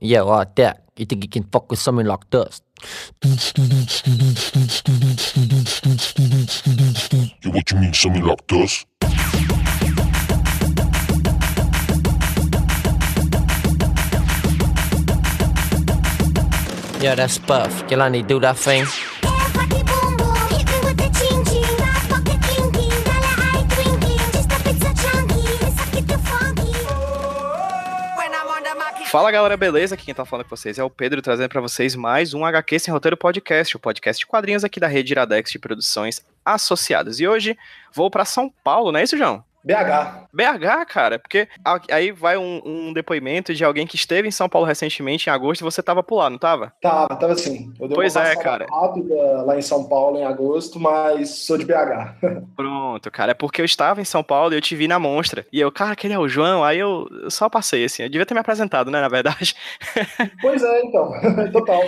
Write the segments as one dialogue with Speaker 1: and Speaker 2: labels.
Speaker 1: Yeah, like that. You think you can fuck with something like this?
Speaker 2: Yeah, what you mean, something like this?
Speaker 1: Yeah, that's Puff. Jelani, do that thing.
Speaker 3: Fala galera, beleza? Aqui quem tá falando com vocês é o Pedro, trazendo para vocês mais um HQ Sem Roteiro Podcast, o podcast de quadrinhos aqui da rede Iradex de produções associadas. E hoje vou para São Paulo, não é isso, João?
Speaker 4: BH.
Speaker 3: BH, cara, porque aí vai um, um, depoimento de alguém que esteve em São Paulo recentemente, em agosto, e você tava por lá, não tava?
Speaker 4: Tava, tava sim. Eu
Speaker 3: pois é, cara.
Speaker 4: rápida lá em São Paulo em agosto, mas sou de BH.
Speaker 3: Pronto, cara, é porque eu estava em São Paulo e eu te vi na Monstra. E eu, cara, aquele é o João, aí eu, eu só passei, assim. Eu devia ter me apresentado, né, na verdade.
Speaker 4: Pois é, então. Total.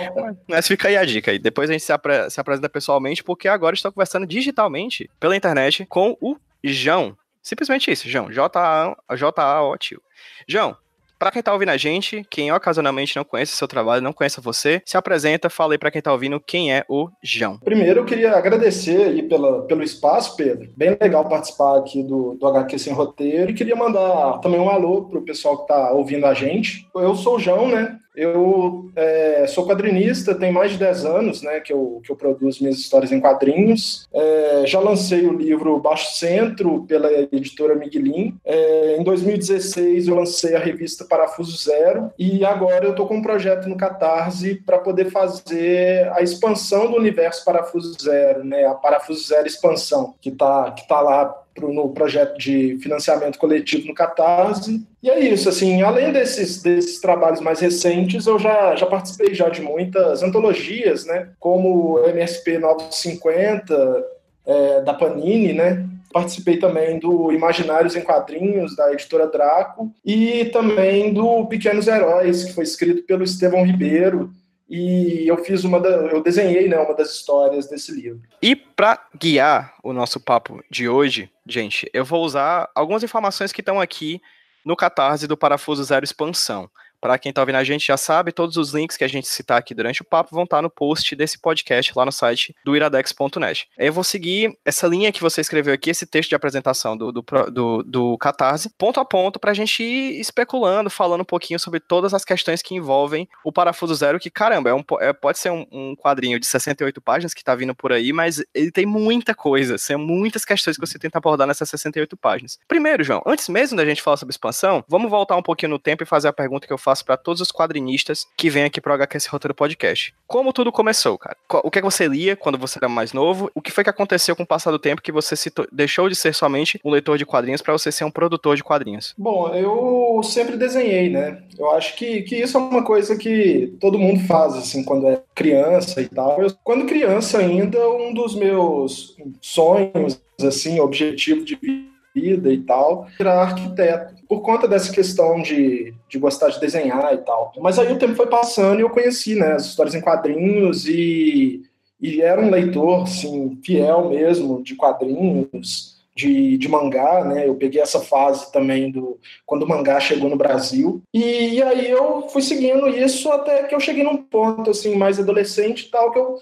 Speaker 3: Mas fica aí a dica. E depois a gente se, apre se apresenta pessoalmente, porque agora estou conversando digitalmente pela internet com o João. Simplesmente isso, João. J-A-O, tio. João, para quem tá ouvindo a gente, quem ocasionalmente não conhece o seu trabalho, não conhece você, se apresenta, fala aí pra quem tá ouvindo quem é o João.
Speaker 4: Primeiro eu queria agradecer aí pela, pelo espaço, Pedro. Bem legal participar aqui do, do HQ Sem Roteiro. E queria mandar também um alô pro pessoal que tá ouvindo a gente. Eu sou o João, né? Eu é, sou quadrinista, tem mais de 10 anos né, que, eu, que eu produzo minhas histórias em quadrinhos. É, já lancei o livro Baixo Centro pela editora Miguelin. É, em 2016 eu lancei a revista Parafuso Zero e agora eu estou com um projeto no Catarse para poder fazer a expansão do universo Parafuso Zero, né, a Parafuso Zero Expansão, que está que tá lá no projeto de financiamento coletivo no Catarse. E é isso, assim, além desses, desses trabalhos mais recentes, eu já, já participei já de muitas antologias, né, como o MSP 950, é, da Panini, né, Participei também do Imaginários em Quadrinhos, da editora Draco, e também do Pequenos Heróis, que foi escrito pelo Estevão Ribeiro, e eu fiz uma da, eu desenhei né, uma das histórias desse livro.
Speaker 3: E para guiar o nosso papo de hoje, gente, eu vou usar algumas informações que estão aqui no Catarse do Parafuso Zero Expansão. Para quem está ouvindo a gente já sabe, todos os links que a gente citar aqui durante o papo vão estar tá no post desse podcast lá no site do iradex.net. Eu vou seguir essa linha que você escreveu aqui, esse texto de apresentação do, do, do, do Catarse, ponto a ponto, para a gente ir especulando, falando um pouquinho sobre todas as questões que envolvem o Parafuso Zero, que, caramba, é um, é, pode ser um, um, quadrinho de 68 páginas que está vindo por aí, mas ele tem muita coisa, são muitas questões que você tenta abordar nessas 68 páginas. Primeiro, João, antes mesmo da gente falar sobre expansão, vamos voltar um pouquinho no tempo e fazer a pergunta que eu faço para todos os quadrinistas que vêm aqui pro HQS Roteiro Podcast. Como tudo começou, cara? O que, é que você lia quando você era mais novo? O que foi que aconteceu com o passar do tempo que você deixou de ser somente um leitor de quadrinhos para você ser um produtor de quadrinhos?
Speaker 4: Bom, eu sempre desenhei, né? Eu acho que, que isso é uma coisa que todo mundo faz, assim, quando é criança e tal. Eu, quando criança ainda, um dos meus sonhos, assim, objetivo de vida vida e tal, virar arquiteto, por conta dessa questão de, de gostar de desenhar e tal. Mas aí o tempo foi passando e eu conheci né, as histórias em quadrinhos e, e era um leitor assim, fiel mesmo de quadrinhos. De, de, mangá, né? Eu peguei essa fase também do quando o mangá chegou no Brasil. E, e, aí eu fui seguindo isso até que eu cheguei num ponto assim mais adolescente tal que eu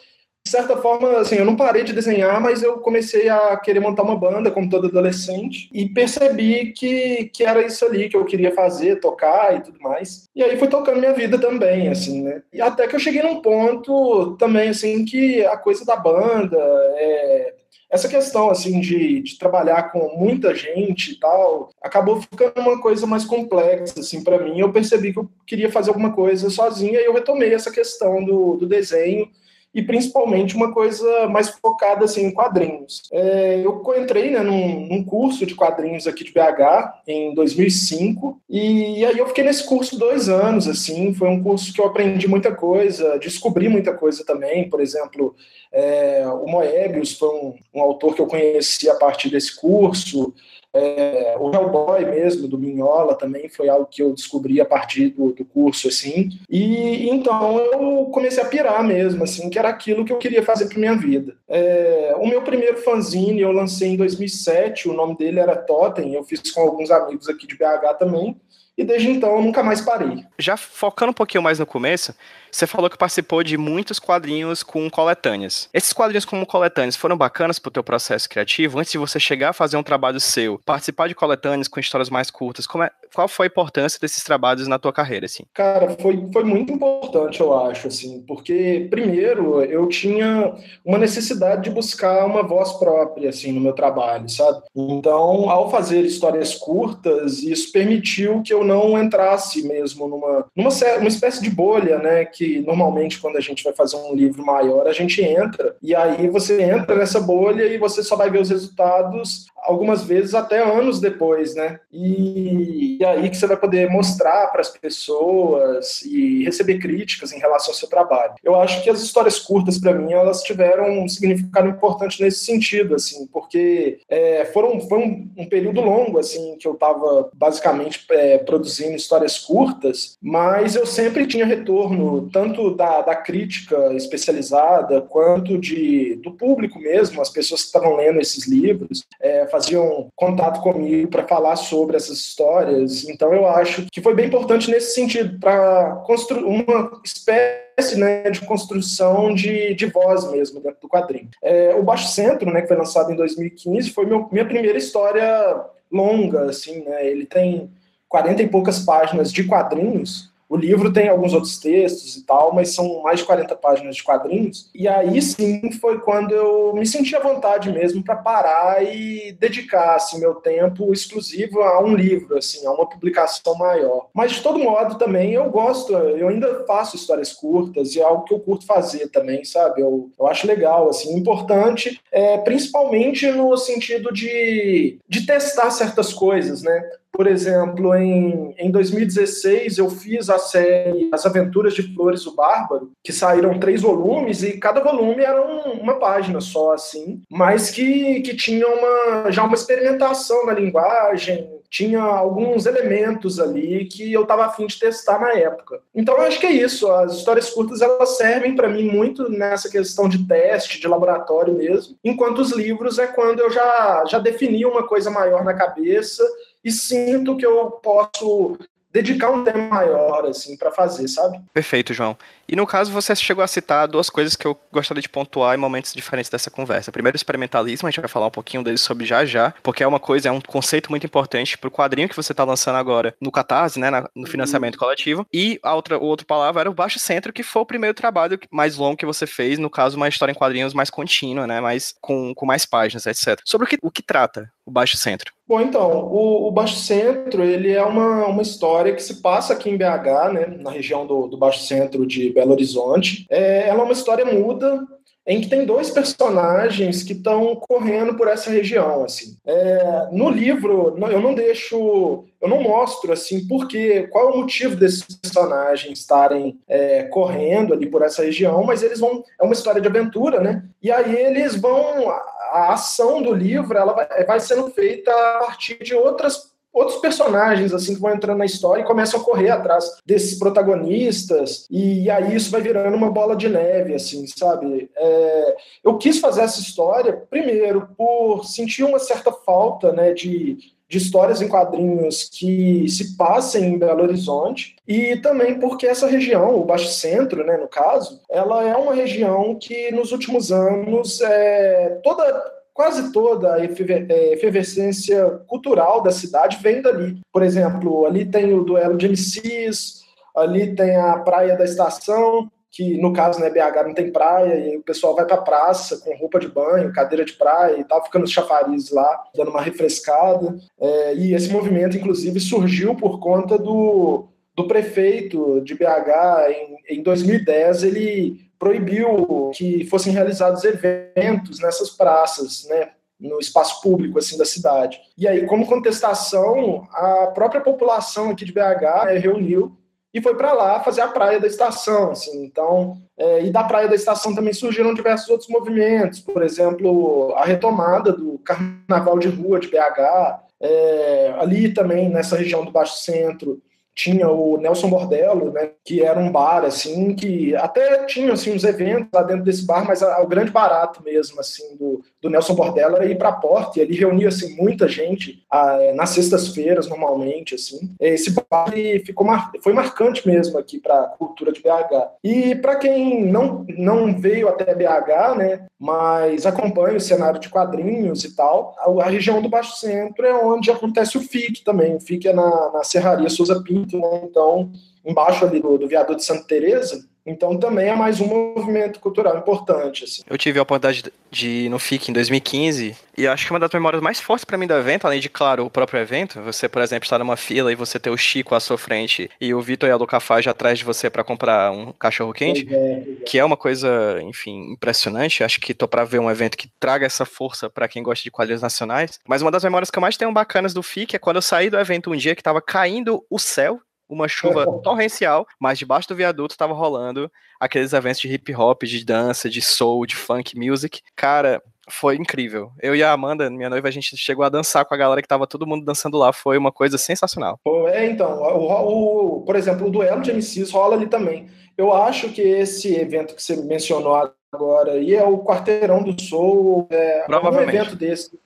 Speaker 4: de certa forma, assim, eu não parei de desenhar, mas eu comecei a querer montar uma banda, como todo adolescente, e percebi que, que era isso ali que eu queria fazer, tocar e tudo mais. E aí foi tocando minha vida também, assim, né? E até que eu cheguei num ponto também, assim, que a coisa da banda, é, essa questão assim de, de, trabalhar com muita gente e tal acabou ficando uma coisa mais complexa assim para mim eu percebi que eu queria fazer alguma coisa sozinha e eu retomei essa questão do, do desenho e principalmente uma coisa mais focada assim, em quadrinhos. É, eu entrei né, num, num, curso de quadrinhos aqui de BH em 2005 e, e, aí eu fiquei nesse curso dois anos. assim Foi um curso que eu aprendi muita coisa, descobri muita coisa também. Por exemplo, é, o Moebius foi um, um autor que eu conheci a partir desse curso. É, o Hellboy mesmo, do Minhola, também foi algo que eu descobri a partir do, do curso, assim. E então eu comecei a pirar mesmo, assim, que era aquilo que eu queria fazer para minha vida. É, o meu primeiro fanzine eu lancei em 2007, o nome dele era Totem, eu fiz com alguns amigos aqui de BH também. e desde então eu nunca mais parei.
Speaker 3: Já focando um pouquinho mais no começo, você falou que participou de muitos quadrinhos com coletâneas. Esses quadrinhos como coletâneas foram bacanas pro teu processo criativo? Antes de você chegar a fazer um trabalho seu, participar de coletâneas com histórias mais curtas, é, qual foi a importância desses trabalhos na tua carreira, assim?
Speaker 4: Cara, foi, foi muito importante, eu acho, assim, porque, primeiro, eu tinha uma necessidade de buscar uma voz própria, assim, no meu trabalho, sabe? Então, ao fazer histórias curtas, isso permitiu que eu não entrasse mesmo numa, numa uma espécie de bolha, né? Que normalmente quando a gente vai fazer um livro maior, a gente entra, e aí você entra nessa bolha e você só vai ver os resultados algumas vezes até anos depois, né? E, e aí que você vai poder mostrar para as pessoas e receber críticas em relação ao seu trabalho. Eu acho que as histórias curtas, para mim, elas tiveram um significado importante nesse sentido, assim, porque é, foram, foi um, um, período longo, assim, que eu estava basicamente é, produzindo histórias curtas, mas eu sempre tinha retorno, tanto da, da crítica especializada, quanto de, do público mesmo, as pessoas que estavam lendo esses livros, é, faziam contato comigo para falar sobre essas histórias. Então eu acho que foi bem importante nesse sentido, para construir uma espécie né, de construção de, de voz mesmo dentro do quadrinho. É, o Baixo Centro, né, que foi lançado em 2015, foi meu, minha primeira história longa, assim, né? Ele tem 40 e poucas páginas de quadrinhos, o livro tem alguns outros textos e tal, mas são mais de 40 páginas de quadrinhos. E aí sim foi quando eu me senti à vontade mesmo para parar e dedicar assim, meu tempo exclusivo a um livro, assim, a uma publicação maior. Mas de todo modo também eu gosto, eu ainda faço histórias curtas e é algo que eu curto fazer também, sabe? Eu, eu acho legal, assim, importante, é, principalmente no sentido de, de testar certas coisas, né? Por exemplo, em, em 2016 eu fiz a série As Aventuras de Flores o Bárbaro, que saíram três volumes e cada volume era um, uma página só, assim, mas que, que tinha uma, já uma experimentação na linguagem, tinha alguns elementos ali que eu estava afim de testar na época. Então eu acho que é isso. As histórias curtas elas servem para mim muito nessa questão de teste, de laboratório mesmo, enquanto os livros é quando eu já, já defini uma coisa maior na cabeça e sinto que eu posso dedicar um tempo maior, assim, para fazer, sabe?
Speaker 3: Perfeito, João. E no caso, você chegou a citar duas coisas que eu gostaria de pontuar em momentos diferentes dessa conversa. Primeiro, o experimentalismo, a gente vai falar um pouquinho dele sobre já já, porque é uma coisa, é um conceito muito importante pro quadrinho que você tá lançando agora no Catarse, né, no financiamento uhum. coletivo. E a outra, o outro palavra era o Baixo Centro, que foi o primeiro trabalho mais longo que você fez, no caso, uma história em quadrinhos mais contínua, né, mais, com, com mais páginas, etc. Sobre o que, o que trata o Baixo Centro?
Speaker 4: Bom, então, o, o, Baixo Centro, ele é uma, uma história que se passa aqui em BH, né, na região do, do Baixo Centro de Belo Horizonte. É, ela é uma história muda, em que tem dois personagens que estão correndo por essa região, assim. É, no livro, eu não deixo, eu não mostro, assim, porque, qual é o motivo desses personagens estarem é, correndo ali por essa região, mas eles vão, é uma história de aventura, né? E aí eles vão, a ação do livro, ela vai, vai sendo feita a partir de outras outros personagens assim que vão entrando na história e começam a correr atrás desses protagonistas. E aí isso vai virando uma bola de neve assim sabe? É, eu quis fazer essa história primeiro por sentir uma certa falta né de de histórias em quadrinhos que se passem em Belo Horizonte e também porque essa região, o Baixo Centro, né, no caso, ela é uma região que nos últimos anos é, toda quase toda a é, efervescência cultural da cidade vem dali. Por exemplo, ali tem o duelo de MCs, ali tem a Praia da Estação, que no caso, né, BH não tem praia, e o pessoal vai para a praça com roupa de banho, cadeira de praia e tal, fica nos chafarizes lá, dando uma refrescada. É, e esse movimento, inclusive, surgiu por conta do, do prefeito de BH em, em 2010, ele proibiu que fossem realizados eventos nessas praças, né, no espaço público assim da cidade. E aí, como contestação, a própria população aqui de BH né, reuniu e foi para lá fazer a praia da estação, assim. Então, é, e da praia da estação também surgiram diversos outros movimentos, por exemplo, a retomada do carnaval de rua de BH, é, ali também nessa região do Baixo Centro tinha o Nelson Bordello, né, que era um bar assim que até tinha assim uns eventos lá dentro desse bar, mas o grande barato mesmo assim do, do Nelson Bordella era ir para a porta, e ele reunia assim, muita gente ah, é, nas sextas-feiras, normalmente. assim. Esse baile ficou mar... foi marcante mesmo aqui para a cultura de BH. E para quem não, não veio até BH, né, mas acompanha o cenário de quadrinhos e tal, a, a região do Baixo Centro é onde acontece o FIC também. O FIC é na, na Serraria Souza Pinto, né, então embaixo ali do, do viaduto de Santa Teresa, então também é mais um movimento cultural importante. Assim.
Speaker 3: Eu tive a oportunidade de ir no FIC em 2015 e acho que uma das memórias mais fortes para mim do evento, além de, claro, o próprio evento, você, por exemplo, estar numa fila e você ter o Chico à sua frente e o Vitor e a Luca Fage atrás de você para comprar um cachorro quente, é, é. que é uma coisa, enfim, impressionante. Acho que tô para ver um evento que traga essa força para quem gosta de quadrinhos nacionais. Mas uma das memórias que eu mais tenho bacanas do FIC é quando eu saí do evento um dia que tava caindo o céu uma chuva torrencial, mas debaixo do viaduto estava rolando aqueles eventos de hip hop, de dança, de soul, de funk music. Cara, foi incrível. Eu e a Amanda, minha noiva, a gente chegou a dançar com a galera que tava todo mundo dançando lá. Foi uma coisa sensacional.
Speaker 4: É, então, o, o, por exemplo, o duelo de MCs rola ali também. Eu acho que esse evento que você mencionou agora aí é o Quarteirão do Soul, é
Speaker 3: Provavelmente.
Speaker 4: um evento desse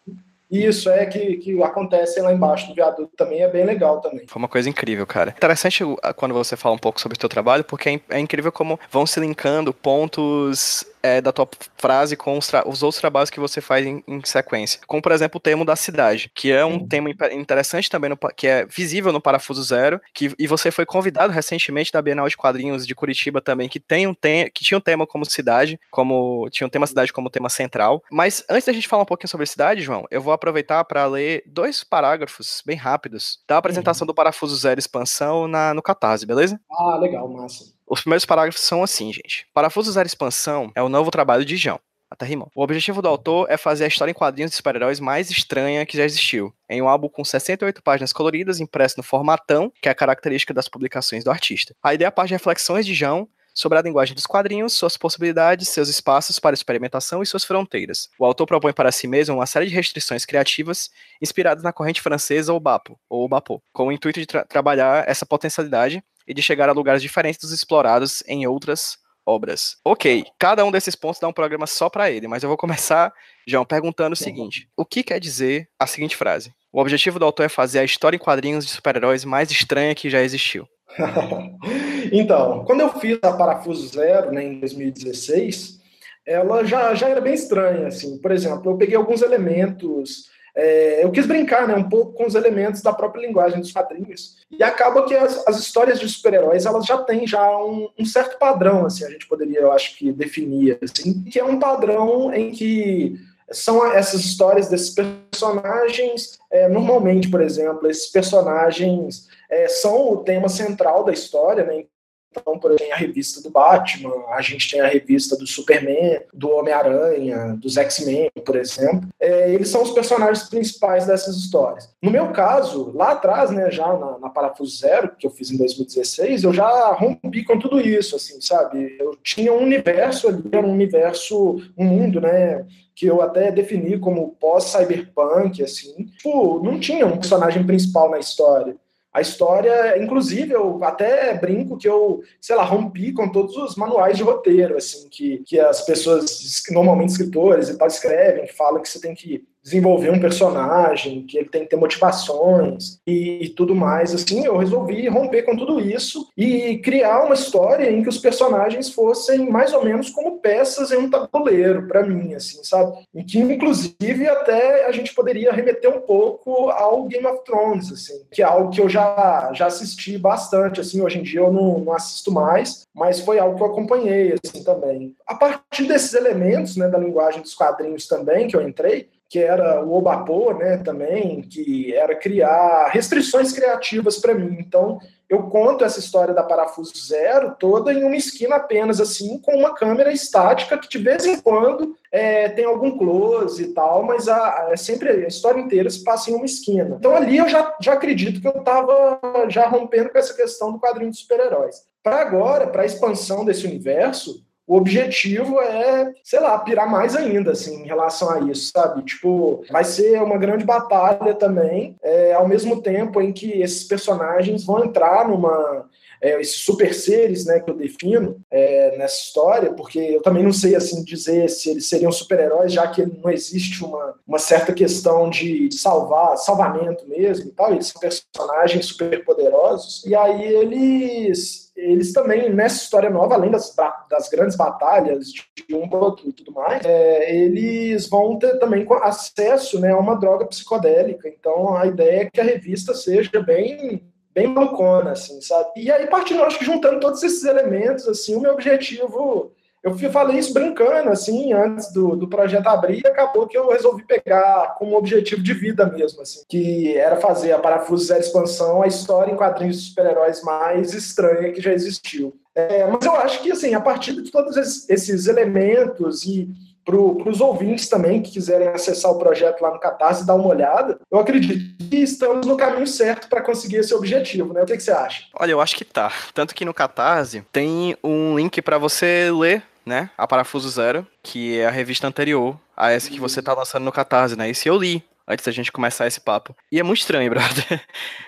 Speaker 4: isso é que, que acontece lá embaixo do viaduto também, é bem legal também.
Speaker 3: Foi uma coisa incrível, cara. Interessante quando você fala um pouco sobre o teu trabalho, porque é, é incrível como vão se linkando pontos é, da tua frase com os, os, outros trabalhos que você faz em, em, sequência. Como, por exemplo, o termo da cidade, que é um tema interessante também, no, que é visível no Parafuso Zero, que, e você foi convidado recentemente da Bienal de Quadrinhos de Curitiba também, que, tem um tem, que tinha um tema como cidade, como tinha um tema cidade como tema central. Mas antes da gente falar um pouquinho sobre cidade, João, eu vou aproveitar para ler dois parágrafos bem rápidos da apresentação uhum. do Parafuso Zero Expansão na, no Catarse, beleza?
Speaker 4: Ah, legal, massa.
Speaker 3: Os primeiros parágrafos são assim, gente. Parafuso Zero Expansão é o novo trabalho de João. Até rimou. O objetivo do autor é fazer a história em quadrinhos de super-heróis mais estranha que já existiu, em um álbum com 68 páginas coloridas, impresso no formatão, que é a característica das publicações do artista. A ideia parte de reflexões de João sobre a linguagem dos quadrinhos, suas possibilidades, seus espaços para experimentação e suas fronteiras. O autor propõe para si mesmo uma série de restrições criativas inspiradas na corrente francesa ou Bapo, ou Bapo, com o intuito de tra trabalhar essa potencialidade e de chegar a lugares diferentes dos explorados em outras obras. Ok, cada um desses pontos dá um programa só para ele, mas eu vou começar, João, perguntando o seguinte: o que quer dizer a seguinte frase? O objetivo do autor é fazer a história em quadrinhos de super-heróis mais estranha que já existiu.
Speaker 4: então, quando eu fiz a Parafuso Zero, né, em 2016, ela já, já era bem estranha, assim. Por exemplo, eu peguei alguns elementos é, eu quis brincar né, um pouco com os elementos da própria linguagem dos quadrinhos. E acaba que as, as histórias de super-heróis elas já têm já um, um, certo padrão, assim, a gente poderia, eu acho que, definir, assim, que é um padrão em que são essas histórias desses personagens, é, normalmente, por exemplo, esses personagens é, são o tema central da história, né? Então, por exemplo, a revista do Batman, a gente tem a revista do Superman, do Homem-Aranha, dos X-Men, por exemplo. É, eles são os personagens principais dessas histórias. No meu caso, lá atrás, né, já na, na Parafuso Zero, que eu fiz em 2016, eu já rompi com tudo isso, assim, sabe? Eu tinha um universo ali, um universo, um mundo, né, que eu até defini como pós-cyberpunk, assim. Tipo, não tinha um personagem principal na história. A história, inclusive, eu até brinco que eu, sei lá, rompi com todos os manuais de roteiro, assim, que, que as pessoas, normalmente escritores e tal, escrevem, que falam que você tem que desenvolver um personagem, que ele tem que ter motivações e, e, tudo mais, assim, eu resolvi romper com tudo isso e criar uma história em que os personagens fossem mais ou menos como peças em um tabuleiro, para mim, assim, sabe? E que, inclusive, até a gente poderia remeter um pouco ao Game of Thrones, assim, que é algo que eu já, já assisti bastante, assim, hoje em dia eu não, não assisto mais, mas foi algo que eu acompanhei, assim, também. A partir desses elementos, né, da linguagem dos quadrinhos também, que eu entrei, que era o Obapô, né, também, que era criar restrições criativas para mim. Então, eu conto essa história da Parafuso Zero toda em uma esquina apenas, assim, com uma câmera estática que de vez em quando é, tem algum close e tal, mas a, a, é sempre a história inteira se passa em uma esquina. Então, ali eu já, já acredito que eu estava já rompendo com essa questão do quadrinho de super-heróis. Para agora, para a expansão desse universo, o objetivo é, sei lá, pirar mais ainda, assim, em relação a isso, sabe? Tipo, vai ser uma grande batalha também, é, ao mesmo tempo em que esses personagens vão entrar numa é, esses super seres, né, que eu defino é, nessa história, porque eu também não sei assim dizer se eles seriam super-heróis, já que não existe uma, uma certa questão de salvar, salvamento mesmo e tal. Eles são personagens super poderosos. E aí eles eles também, nessa história nova, além das, das grandes batalhas de Umboldt e tudo mais, é, eles vão ter também acesso né, a uma droga psicodélica. Então, a ideia é que a revista seja bem bem malucona, assim, sabe? E aí, partindo, acho que juntando todos esses elementos, assim, o meu objetivo eu falei isso brincando, assim, antes do, do projeto abrir, e acabou que eu resolvi pegar como objetivo de vida mesmo, assim, que era fazer a Parafuso Zero Expansão, a história em quadrinhos de super-heróis mais estranha que já existiu. É, mas eu acho que, assim, a partir de todos esses elementos e para os ouvintes também que quiserem acessar o projeto lá no Catarse e dar uma olhada, eu acredito que estamos no caminho certo para conseguir esse objetivo, né? O que, que, você acha?
Speaker 3: Olha, eu acho que tá. Tanto que no Catarse tem um link para você ler né? A Parafuso Zero, que é a revista anterior a essa que você tá lançando no Catarse, né? Esse eu li antes da gente começar esse papo. E é muito estranho, brother.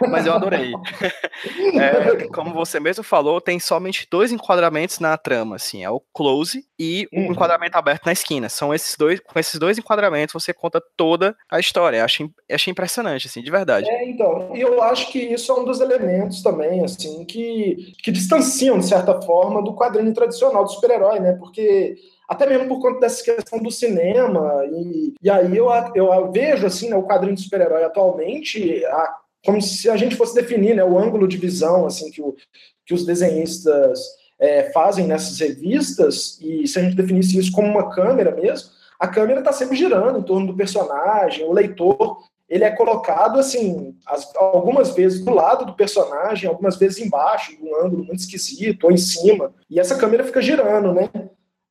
Speaker 3: Mas eu adorei. é, como você mesmo falou, tem somente dois enquadramentos na trama, assim, é o close e o uhum. enquadramento aberto na esquina. São esses dois, com esses dois enquadramentos você conta toda a história. Achei, achei impressionante, assim, de verdade.
Speaker 4: É, então, e eu acho que isso é um dos elementos também, assim, que, que distanciam, de certa forma, do quadrinho tradicional do super-herói, né? Porque até mesmo por conta dessa questão do cinema, e, e aí eu, eu vejo assim, né, o quadrinho de super-herói atualmente a, como se a gente fosse definir né, o ângulo de visão assim que, o, que os desenhistas é, fazem nessas revistas, e se a gente definisse isso como uma câmera mesmo, a câmera está sempre girando em torno do personagem, o leitor ele é colocado assim, as, algumas vezes do lado do personagem, algumas vezes embaixo, de um ângulo muito esquisito, ou em cima, e essa câmera fica girando, né?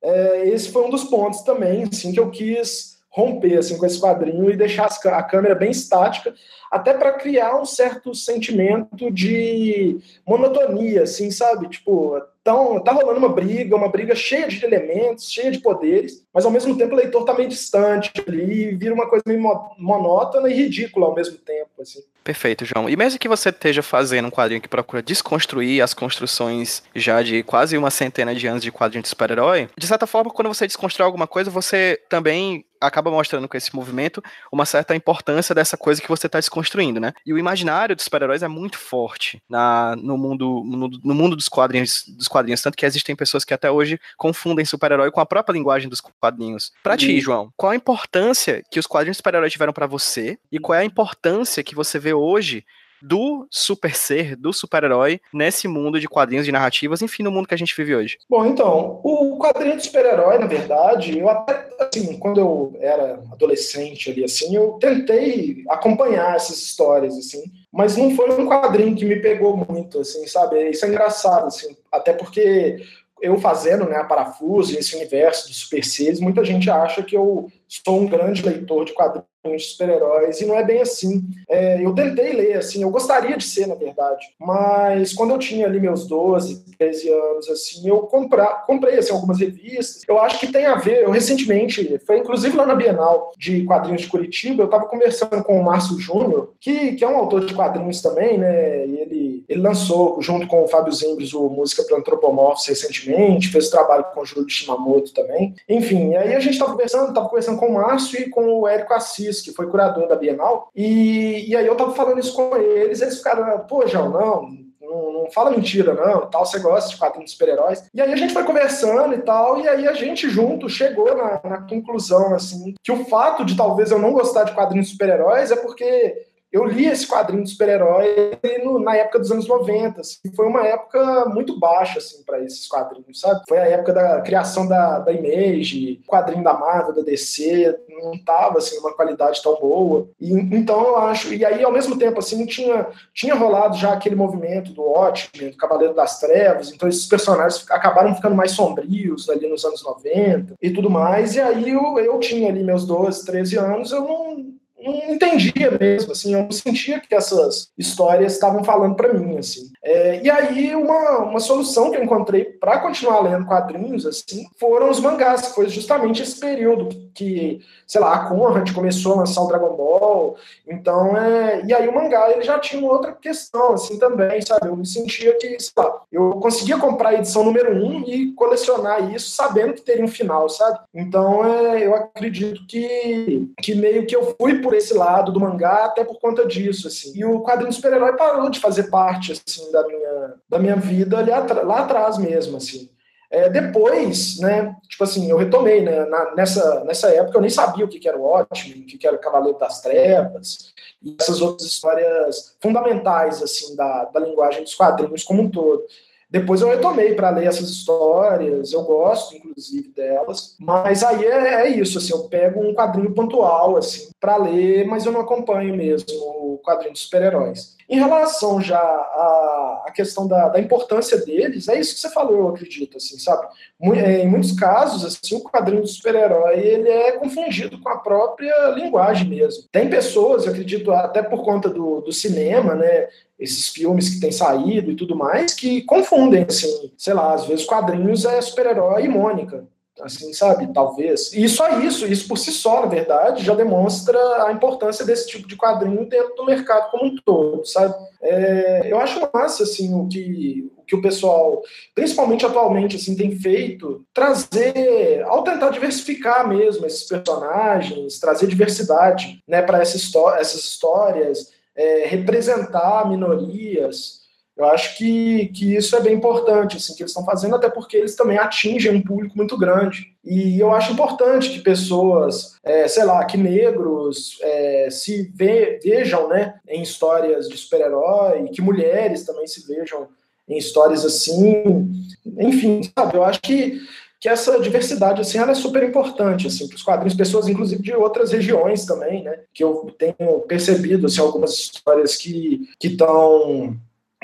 Speaker 4: É, esse foi um dos pontos também, assim, que eu quis romper assim com esse quadrinho e deixar a câmera bem estática, até para criar um certo sentimento de monotonia, assim, sabe? Tipo, então, tá rolando uma briga, uma briga cheia de elementos, cheia de poderes, mas ao mesmo tempo o leitor tá meio distante ali, vira uma coisa meio monótona e ridícula ao mesmo tempo, assim.
Speaker 3: Perfeito, João. E mesmo que você esteja fazendo um quadrinho que procura desconstruir as construções já de quase uma centena de anos de quadrinho de super-herói, de certa forma, quando você desconstrói alguma coisa, você também acaba mostrando com esse movimento uma certa importância dessa coisa que você está desconstruindo, né? E o imaginário dos super-heróis é muito forte na, no, mundo, no, no, mundo dos quadrinhos, dos quadrinhos, tanto que existem pessoas que até hoje confundem super-herói com a própria linguagem dos quadrinhos. Para ti, João, qual a importância que os quadrinhos super-heróis tiveram para você e qual é a importância que você vê hoje do super ser, do super-herói, nesse mundo de quadrinhos, de narrativas, enfim, no mundo que a gente vive hoje?
Speaker 4: Bom, então, o quadrinho de super-herói, na verdade, eu até, assim, quando eu era adolescente ali, assim, eu tentei acompanhar essas histórias, assim, mas não foi um quadrinho que me pegou muito, assim, sabe? Isso é engraçado, assim, até porque eu fazendo, né, a Parafuso, esse universo dos super seres, muita gente acha que eu sou um grande leitor de quadrinhos de super-heróis, e não é bem assim. É, eu tentei ler, assim, eu gostaria de ser, na verdade, mas quando eu tinha ali meus 12, 13 anos, assim, eu compra, comprei, assim, algumas revistas. Eu acho que tem a ver, eu recentemente, foi inclusive lá na Bienal de Quadrinhos de Curitiba, eu estava conversando com o Márcio Júnior, que, que é um autor de quadrinhos também, né, e ele, ele lançou, junto com o Fábio Zimbres, o Música para Antropomorfos recentemente, fez trabalho com o Júlio Shimamoto também. Enfim, aí a gente estava conversando, estava conversando com o Márcio e com o Érico Assis, que foi curador da Bienal, e, e aí eu tava falando isso com eles, eles ficaram, pô, João, não, não, fala mentira, não, tal, você gosta de quadrinhos de super-heróis. E aí a gente foi conversando e tal, e aí a gente junto chegou na, na conclusão, assim, que o fato de talvez eu não gostar de quadrinhos de super-heróis é porque eu li esse quadrinho de super-herói na época dos anos 90. Assim, foi uma época muito baixa assim, para esses quadrinhos, sabe? Foi a época da criação da, da Image, quadrinho da Marvel, da DC, não tava assim, uma qualidade tão boa. E, então eu acho. E aí, ao mesmo tempo, assim, tinha, tinha rolado já aquele movimento do Watchmen, do Cavaleiro das Trevas, então esses personagens acabaram ficando mais sombrios ali nos anos 90 e tudo mais. E aí eu, eu tinha ali meus 12, 13 anos, eu não não entendia mesmo, assim, eu não sentia que essas histórias estavam falando para mim, assim. É, e aí, uma, uma solução que eu encontrei para continuar lendo quadrinhos, assim, foram os mangás, foi justamente esse período que, sei lá, a Conrad começou a lançar o Dragon Ball, então, é, e aí o mangá, ele já tinha outra questão, assim, também, sabe, eu me sentia que, sei lá, eu conseguia comprar a edição número um e colecionar isso sabendo que teria um final, sabe, então, é, eu acredito que, que meio que eu fui por esse lado do mangá até por conta disso, assim, e o quadrinho super-herói parou de fazer parte, assim, da minha, da minha vida lá atrás mesmo, assim. É, depois, né, tipo assim, eu retomei, né, na, nessa, nessa época eu nem sabia o que, que era o Watchmen, o que, que era o Cavaleiro das Trevas, e essas outras histórias fundamentais, assim, da, da linguagem dos quadrinhos como um todo. Depois eu retomei para ler essas histórias, eu gosto, inclusive, delas, mas aí é, é isso, assim, eu pego um quadrinho pontual, assim, para ler, mas eu não acompanho mesmo o quadrinho de super-heróis. Em relação já à, à questão da, da, importância deles, é isso que você falou, eu acredito, assim, sabe? É, em muitos casos, assim, o quadrinho do super-herói, ele é confundido com a própria linguagem mesmo. Tem pessoas, eu acredito, até por conta do, do cinema, né, esses filmes que têm saído e tudo mais, que confundem, assim, sei lá, às vezes quadrinhos é super-herói e Mônica assim, sabe? Talvez. E só isso, isso por si só, na verdade, já demonstra a importância desse tipo de quadrinho dentro do mercado como um todo, sabe? É, eu acho massa, assim, o que, o que o pessoal, principalmente atualmente, assim, tem feito, trazer, ao tentar diversificar mesmo esses personagens, trazer diversidade, né, para essa essas histórias, é, representar minorias, eu acho que, que isso é bem importante, assim, que eles estão fazendo, até porque eles também atingem um público muito grande. E eu acho importante que pessoas, é, sei lá, que negros é, se ve, vejam né, em histórias de super-herói, que mulheres também se vejam em histórias assim. Enfim, sabe, eu acho que, que essa diversidade assim, ela é super importante assim, para os quadrinhos, pessoas inclusive de outras regiões também, né, que eu tenho percebido assim, algumas histórias que estão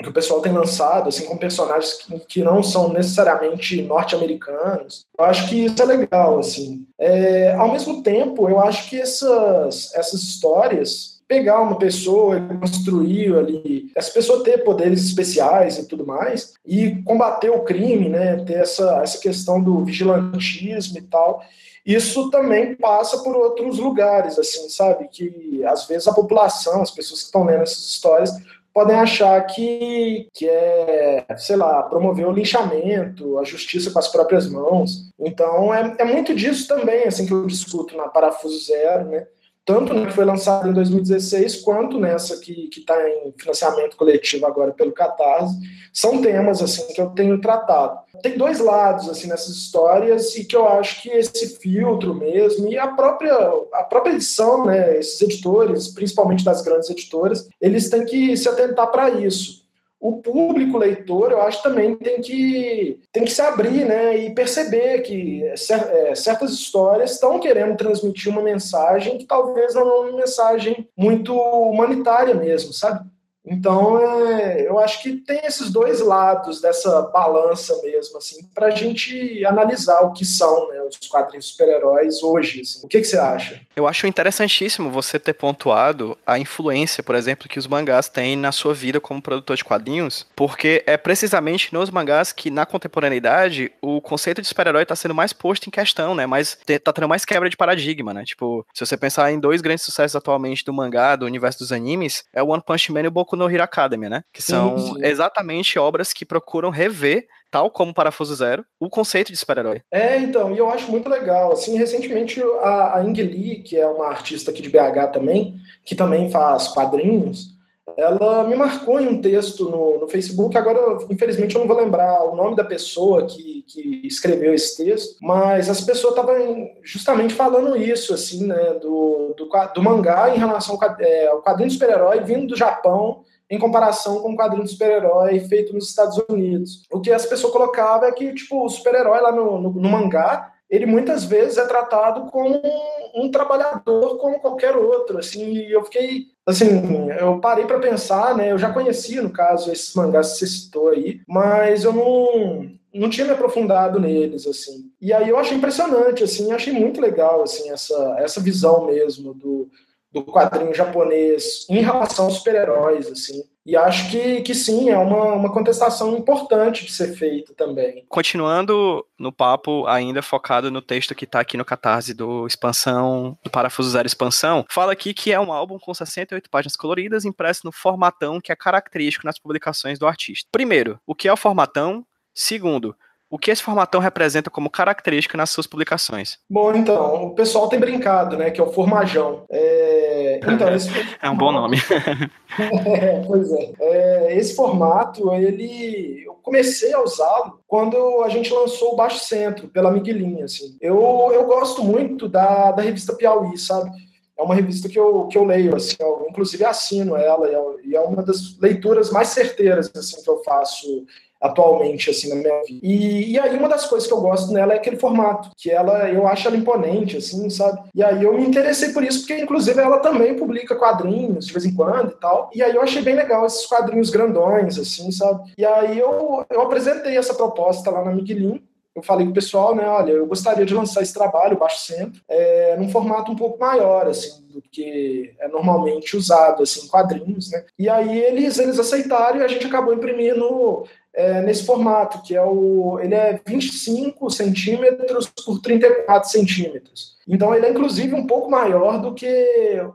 Speaker 4: que o pessoal tem lançado, assim, com personagens que, que não são necessariamente norte-americanos. Eu acho que isso é legal, assim. É, ao mesmo tempo, eu acho que essas, essas histórias, pegar uma pessoa e construir ali, essa pessoa ter poderes especiais e tudo mais, e combater o crime, né, ter essa, essa questão do vigilantismo e tal, isso também passa por outros lugares, assim, sabe? Que às vezes a população, as pessoas que estão lendo essas histórias, podem achar que, que é, sei lá, promover o linchamento, a justiça com as próprias mãos. Então, é, é muito disso também, assim, que eu discuto na Parafuso Zero, né? Tanto na que foi lançada em 2016, quanto nessa que está em financiamento coletivo agora pelo Catarse, são temas assim que eu tenho tratado. Tem dois lados assim nessas histórias e que eu acho que esse filtro mesmo e a própria a própria edição, né, esses editores, principalmente das grandes editoras, eles têm que se atentar para isso o público leitor, eu acho, também tem que, tem que se abrir né, e perceber que é, certas histórias estão querendo transmitir uma mensagem que talvez não é uma mensagem muito humanitária mesmo, sabe? Então, é, eu acho que tem esses dois lados dessa balança mesmo, assim, para a gente analisar o que são né, os quadrinhos super-heróis hoje. Assim. O que, que, você acha?
Speaker 3: Eu acho interessantíssimo você ter pontuado a influência, por exemplo, que os mangás têm na sua vida como produtor de quadrinhos, porque é precisamente nos mangás que, na contemporaneidade, o conceito de super-herói está sendo mais posto em questão, né? Mas tá tendo mais quebra de paradigma, né? Tipo, se você pensar em dois grandes sucessos atualmente do mangá, do universo dos animes, é o One Punch Man e o Boku no Hero Academy, né? Que são sim. exatamente obras que procuram rever tal como Parafuso Zero, o conceito de super-herói.
Speaker 4: É, então, e eu acho muito legal. Assim, recentemente a, a Ing Lee, que é uma artista aqui de BH também, que também faz quadrinhos, ela me marcou em um texto no, no Facebook. Agora, infelizmente, eu não vou lembrar o nome da pessoa que, que escreveu esse texto, mas as pessoas estavam justamente falando isso, assim, né, do, do, do mangá em relação ao, é, ao quadrinho de super-herói vindo do Japão em comparação com o quadrinho de super-herói feito nos Estados Unidos. O que as pessoas colocavam é que, tipo, o super-herói lá no, no, no mangá, ele muitas vezes é tratado como um, um, trabalhador como qualquer outro, assim, e eu fiquei, assim, eu parei para pensar, né, eu já conhecia, no caso, esses mangás que você citou aí, mas eu não, não tinha me aprofundado neles, assim, e aí eu achei impressionante, assim, achei muito legal, assim, essa, essa visão mesmo do, do quadrinho japonês em relação aos super-heróis, assim. E acho que, que sim, é uma, uma contestação importante de ser feita também.
Speaker 3: Continuando no papo, ainda focado no texto que está aqui no Catarse do Expansão, do Parafuso Zero Expansão, fala aqui que é um álbum com 68 páginas coloridas, impresso no formatão que é característico nas publicações do artista. Primeiro, o que é o formatão? Segundo, o que esse formatão representa como característica nas suas publicações?
Speaker 4: Bom, então, o pessoal tem brincado, né, que é o formajão. É, então, esse...
Speaker 3: é um bom nome.
Speaker 4: é, pois é. é. Esse formato, ele, eu comecei a usá-lo quando a gente lançou o Baixo Centro, pela Miguelinha, assim. Eu, eu gosto muito da, da revista Piauí, sabe? é uma revista que eu, que eu leio, assim, eu, inclusive assino ela, e é, é uma das leituras mais certeiras assim, que eu faço atualmente, assim, na minha vida. E, e aí uma das coisas que eu gosto nela é aquele formato, que ela, eu acho ela imponente, assim, sabe? E aí eu me interessei por isso, porque inclusive ela também publica quadrinhos de vez em quando e tal. E aí eu achei bem legal esses quadrinhos grandões, assim, sabe? E aí eu, eu apresentei essa proposta lá na Miguelin, eu falei com o pessoal, né, olha, eu gostaria de lançar esse trabalho, Baixo Centro, é, num formato um pouco maior, assim, do que é normalmente usado, assim, quadrinhos, né? E aí eles, eles aceitaram e a gente acabou imprimindo é, nesse formato, que é o. Ele é 25 centímetros por 34 centímetros. Então ele é inclusive um pouco maior do que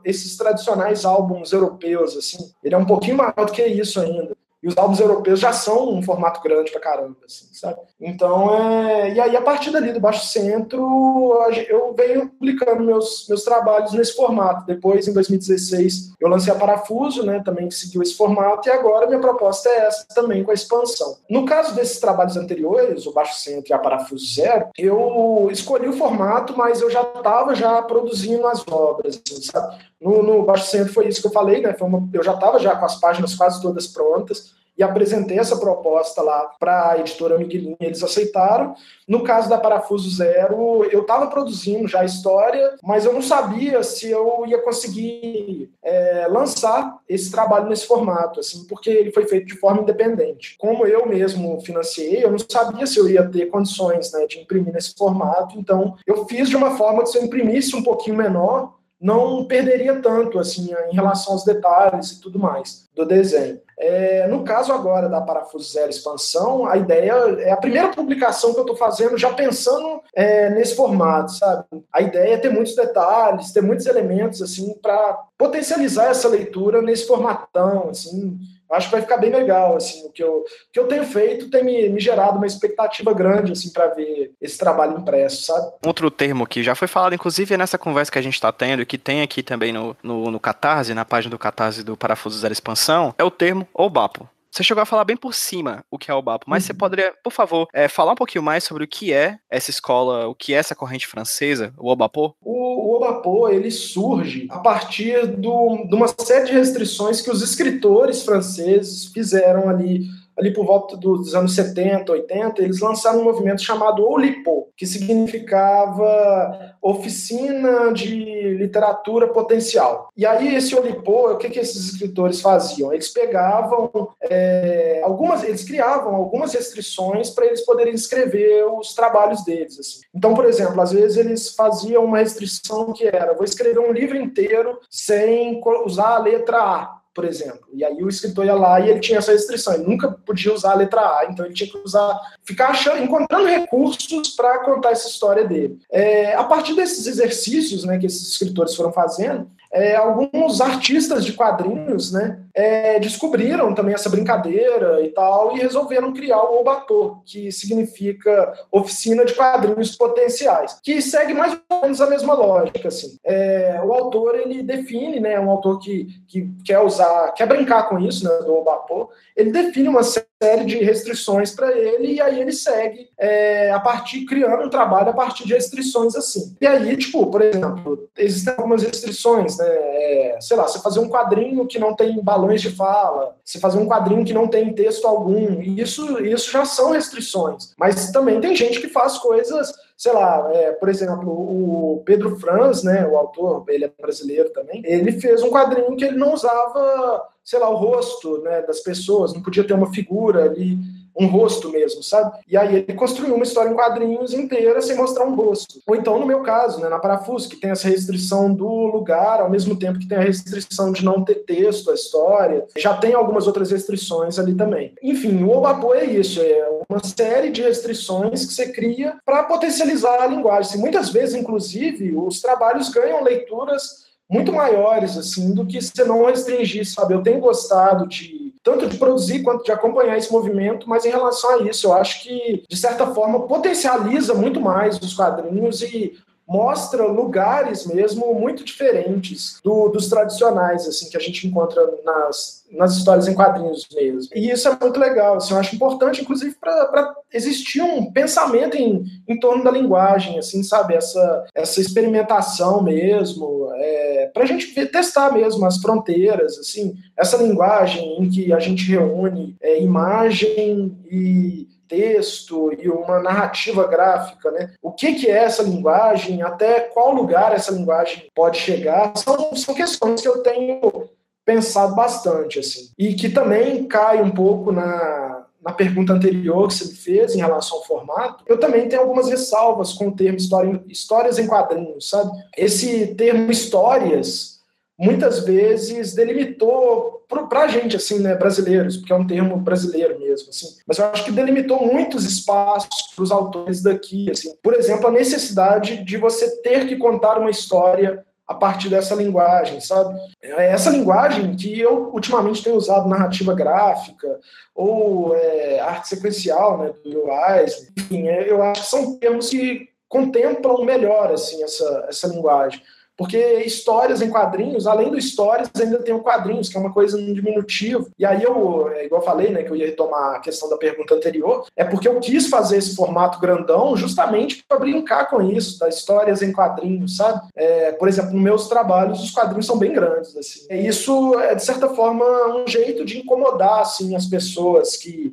Speaker 4: esses tradicionais álbuns europeus, assim. Ele é um pouquinho maior do que isso ainda. E os álbuns europeus já são um formato grande pra caramba, assim, sabe? Então, é... e aí a partir dali do Baixo Centro, eu venho publicando meus, meus trabalhos nesse formato. Depois, em 2016, eu lancei a Parafuso, né, também que seguiu esse formato, e agora minha proposta é essa também, com a expansão. No caso desses trabalhos anteriores, o Baixo Centro e a Parafuso Zero, eu escolhi o formato, mas eu já estava já produzindo as obras, assim, sabe? No, no Baixo Centro foi isso que eu falei, né? Uma, eu já estava já com as páginas quase todas prontas e apresentei essa proposta lá para a editora Miguelinha, eles aceitaram. No caso da Parafuso Zero, eu estava produzindo já a história, mas eu não sabia se eu ia conseguir é, lançar esse trabalho nesse formato, assim, porque ele foi feito de forma independente. Como eu mesmo financiei, eu não sabia se eu ia ter condições né, de imprimir nesse formato, então eu fiz de uma forma que se eu imprimisse um pouquinho menor, não perderia tanto assim em relação aos detalhes e tudo mais do desenho. É, no caso agora da Parafuso Zero Expansão, a ideia é a primeira publicação que eu estou fazendo já pensando é, nesse formato, sabe? A ideia é ter muitos detalhes, ter muitos elementos assim para potencializar essa leitura nesse formatão, assim, acho que vai ficar bem legal, assim, o que eu, o que eu tenho feito tem me, me gerado uma expectativa grande, assim, para ver esse trabalho impresso, sabe?
Speaker 3: Outro termo que já foi falado, inclusive, nessa conversa que a gente está tendo, e que tem aqui também no, no, no Catarse, na página do Catarse do Parafuso Zero Expansão, é o termo OBAPO. Você chegou a falar bem por cima o que é o BAPO, mas uhum. você poderia, por favor, é, falar um pouquinho mais sobre o que é essa escola, o que é essa corrente francesa, o Obapo?
Speaker 4: O, o Obapo, ele surge a partir do, de uma série de restrições que os escritores franceses fizeram ali ali por volta dos anos 70, 80, eles lançaram um movimento chamado Olipo, que significava Oficina de Literatura Potencial. E aí, esse Olipo, o que, que esses escritores faziam? Eles pegavam é, algumas, eles criavam algumas restrições para eles poderem escrever os trabalhos deles. Assim. Então, por exemplo, às vezes eles faziam uma restrição que era: vou escrever um livro inteiro sem usar a letra A por exemplo. E aí o escritor ia lá e ele tinha essa restrição, ele nunca podia usar a letra A, então ele tinha que usar, ficar achando, encontrando recursos para contar essa história dele. É, a partir desses exercícios né, que esses escritores foram fazendo, é, alguns artistas de quadrinhos né, é, descobriram também essa brincadeira e tal, e resolveram criar o Obator, que significa Oficina de Quadrinhos Potenciais, que segue mais ou menos a mesma lógica. Assim. É, o autor ele define, né, um autor que, que quer usar, quer brincar com isso, né, do Obator, ele define uma série de restrições para ele e aí ele segue é, a partir criando um trabalho a partir de restrições assim. E aí, tipo, por exemplo, existem algumas restrições, né? É, sei lá, você fazer um quadrinho que não tem balões de fala, você fazer um quadrinho que não tem texto algum, isso, isso já são restrições. Mas também tem gente que faz coisas sei lá, é, por exemplo, o Pedro Franz, né, o autor, ele é brasileiro também, ele fez um quadrinho que ele não usava, sei lá, o rosto né, das pessoas, não podia ter uma figura ali um rosto mesmo, sabe? E aí ele construiu uma história em quadrinhos inteira sem mostrar um rosto. Ou então, no meu caso, né, na Parafuso, que tem essa restrição do lugar, ao mesmo tempo que tem a restrição de não ter texto, a história, já tem algumas outras restrições ali também. Enfim, o Obapo é isso, é uma série de restrições que você cria para potencializar a linguagem. muitas vezes, inclusive, os trabalhos ganham leituras muito maiores, assim, do que se não restringir, sabe? Eu tenho gostado de tanto de produzir quanto de acompanhar esse movimento, mas em relação a isso, eu acho que, de certa forma, potencializa muito mais os quadrinhos e mostra lugares mesmo muito diferentes do, dos tradicionais, assim, que a gente encontra nas, nas histórias em quadrinhos mesmo. E isso é muito legal, assim, eu acho importante, inclusive, para existir um pensamento em, em torno da linguagem, assim, sabe? Essa, essa experimentação mesmo, é, para a gente ver, testar mesmo as fronteiras, assim, essa linguagem em que a gente reúne é, imagem e texto e uma narrativa gráfica, né? O que, que é essa linguagem, até qual lugar essa linguagem pode chegar, são, são questões que eu tenho pensado bastante, assim. E que também cai um pouco na, na pergunta anterior que você me fez em relação ao formato, eu também tenho algumas ressalvas com o termo história, histórias em quadrinhos, sabe? Esse termo histórias muitas vezes delimitou para a gente, assim, né, brasileiros, porque é um termo brasileiro mesmo, assim, mas eu acho que delimitou muitos espaços para os autores daqui, assim. Por exemplo, a necessidade de você ter que contar uma história a partir dessa linguagem, sabe? É essa linguagem que eu ultimamente tenho usado narrativa gráfica ou é, arte sequencial, né, do UIs, enfim, é, eu acho que são termos que contemplam melhor, assim, essa, essa linguagem. Porque histórias em quadrinhos, além do histórias, ainda tem o quadrinhos, que é uma coisa no diminutivo. E aí eu, é, igual eu falei, né, que eu ia retomar a questão da pergunta anterior, é porque eu quis fazer esse formato grandão justamente para brincar com isso, das histórias em quadrinhos, sabe? É, por exemplo, nos meus trabalhos, os quadrinhos são bem grandes, assim. E isso é, de certa forma, um jeito de incomodar, assim, as pessoas que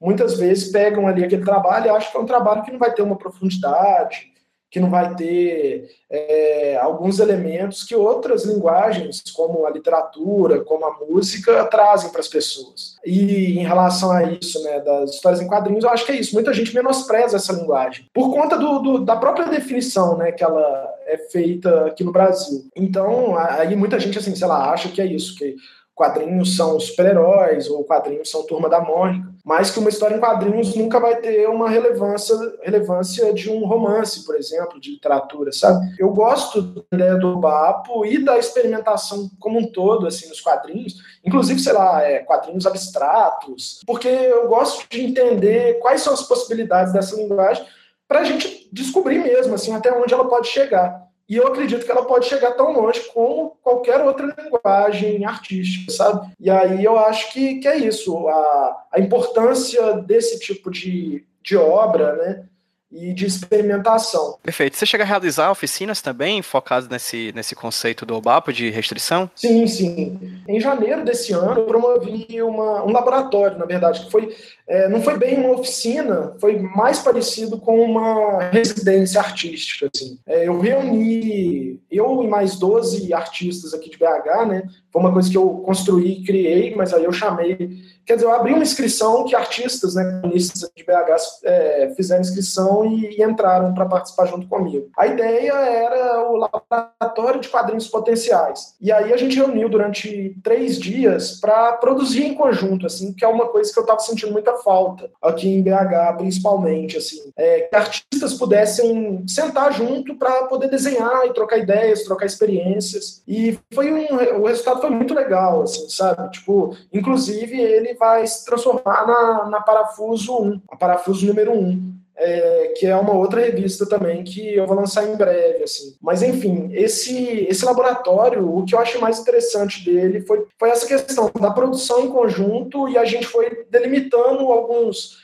Speaker 4: muitas vezes pegam ali aquele trabalho e acham que é um trabalho que não vai ter uma profundidade, que não vai ter é, alguns elementos que outras linguagens, como a literatura, como a música, trazem para as pessoas. E em relação a isso, né, das histórias em quadrinhos, eu acho que é isso. Muita gente menospreza essa linguagem por conta do, do, da própria definição, né, que ela é feita aqui no Brasil. Então, aí muita gente, assim, sei lá, acha que é isso, que quadrinhos são super-heróis ou quadrinhos são Turma da Mônica, mas que uma história em quadrinhos nunca vai ter uma relevância, relevância de um romance, por exemplo, de literatura, sabe? Eu gosto da ideia do Bapo e da experimentação como um todo, assim, nos quadrinhos, inclusive, sei lá, é, quadrinhos abstratos, porque eu gosto de entender quais são as possibilidades dessa linguagem para a gente descobrir mesmo, assim, até onde ela pode chegar. E eu acredito que ela pode chegar tão longe como qualquer outra linguagem artística, sabe? E aí eu acho que, que é isso, a, a importância desse tipo de, de obra, né? E de experimentação.
Speaker 3: Perfeito. Você chega a realizar oficinas também focadas nesse, nesse conceito do OBAPO de restrição?
Speaker 4: Sim, sim. Em janeiro desse ano, eu promovi uma, um laboratório, na verdade, que foi é, não foi bem uma oficina, foi mais parecido com uma residência artística. Assim. É, eu reuni, eu e mais 12 artistas aqui de BH, né? Foi uma coisa que eu construí e criei, mas aí eu chamei. Quer dizer, eu abri uma inscrição que artistas, né, de BH é, fizeram inscrição e, entraram para participar junto comigo. A ideia era o laboratório de quadrinhos potenciais. E aí a gente reuniu durante três dias para produzir em conjunto, assim, que é uma coisa que eu estava sentindo muita falta aqui em BH, principalmente, assim, é, que artistas pudessem sentar junto para poder desenhar e trocar ideias, trocar experiências. E foi um, o resultado foi muito legal, assim, sabe? Tipo, inclusive ele vai se transformar na, na Parafuso 1, a Parafuso número 1. É, que é uma outra revista também que eu vou lançar em breve, assim. Mas enfim, esse esse laboratório, o que eu achei mais interessante dele foi, foi essa questão da produção em conjunto e a gente foi delimitando alguns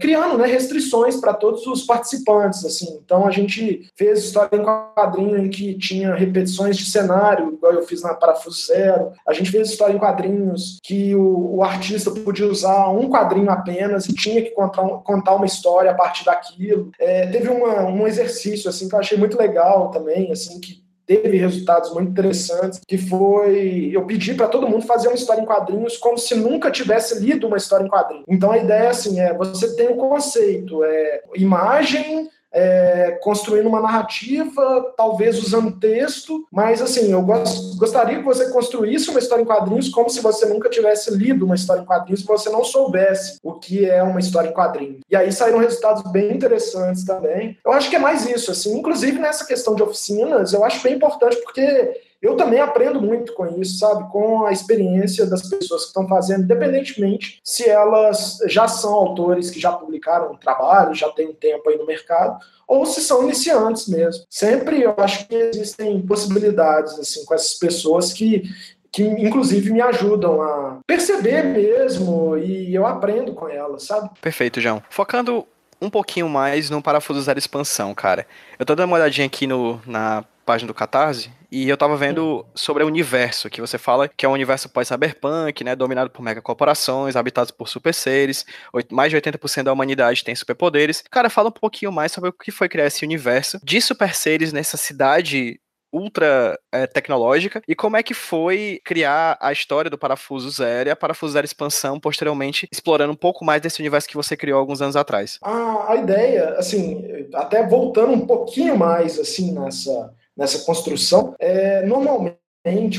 Speaker 4: criando né, restrições para todos os participantes. assim. Então a gente fez história em quadrinho em que tinha repetições de cenário, igual eu fiz na Parafuso Zero. A gente fez história em quadrinhos que o, o artista podia usar um quadrinho apenas e tinha que contar, contar uma história a partir daquilo. É, teve uma, um exercício assim que eu achei muito legal também, assim que teve resultados muito interessantes, que foi eu pedi para todo mundo fazer uma história em quadrinhos como se nunca tivesse lido uma história em quadrinhos. Então a ideia assim é você tem o um conceito, é imagem é, construindo uma narrativa, talvez usando texto, mas assim, eu gost, gostaria que você construísse uma história em quadrinhos como se você nunca tivesse lido uma história em quadrinhos, se você não soubesse o que é uma história em quadrinhos. E aí saíram resultados bem interessantes também. Eu acho que é mais isso, assim, inclusive nessa questão de oficinas, eu acho bem importante porque eu também aprendo muito com isso, sabe? Com a experiência das pessoas que estão fazendo, independentemente se elas já são autores que já publicaram um trabalho, já tem um tempo aí no mercado, ou se são iniciantes mesmo. Sempre eu acho que existem possibilidades assim com essas pessoas que que inclusive me ajudam a perceber mesmo e eu aprendo com elas, sabe?
Speaker 3: Perfeito, João. Focando um pouquinho mais no Parafuso Zero Expansão, cara. Eu tô dando uma olhadinha aqui no, na página do Catarse, e eu tava vendo sobre o universo, que você fala que é um universo pós-cyberpunk, né, dominado por megacorporações, habitados por super seres, mais de 80% da humanidade tem superpoderes. Cara, fala um pouquinho mais sobre o que foi criar esse universo de super seres nessa cidade ultra é, tecnológica e como é que foi criar a história do Parafuso Zero e a Parafuso Zero Expansão posteriormente explorando um pouco mais desse universo que você criou alguns anos atrás.
Speaker 4: A, a ideia, assim, até voltando um pouquinho mais assim nessa nessa construção. É, normalmente,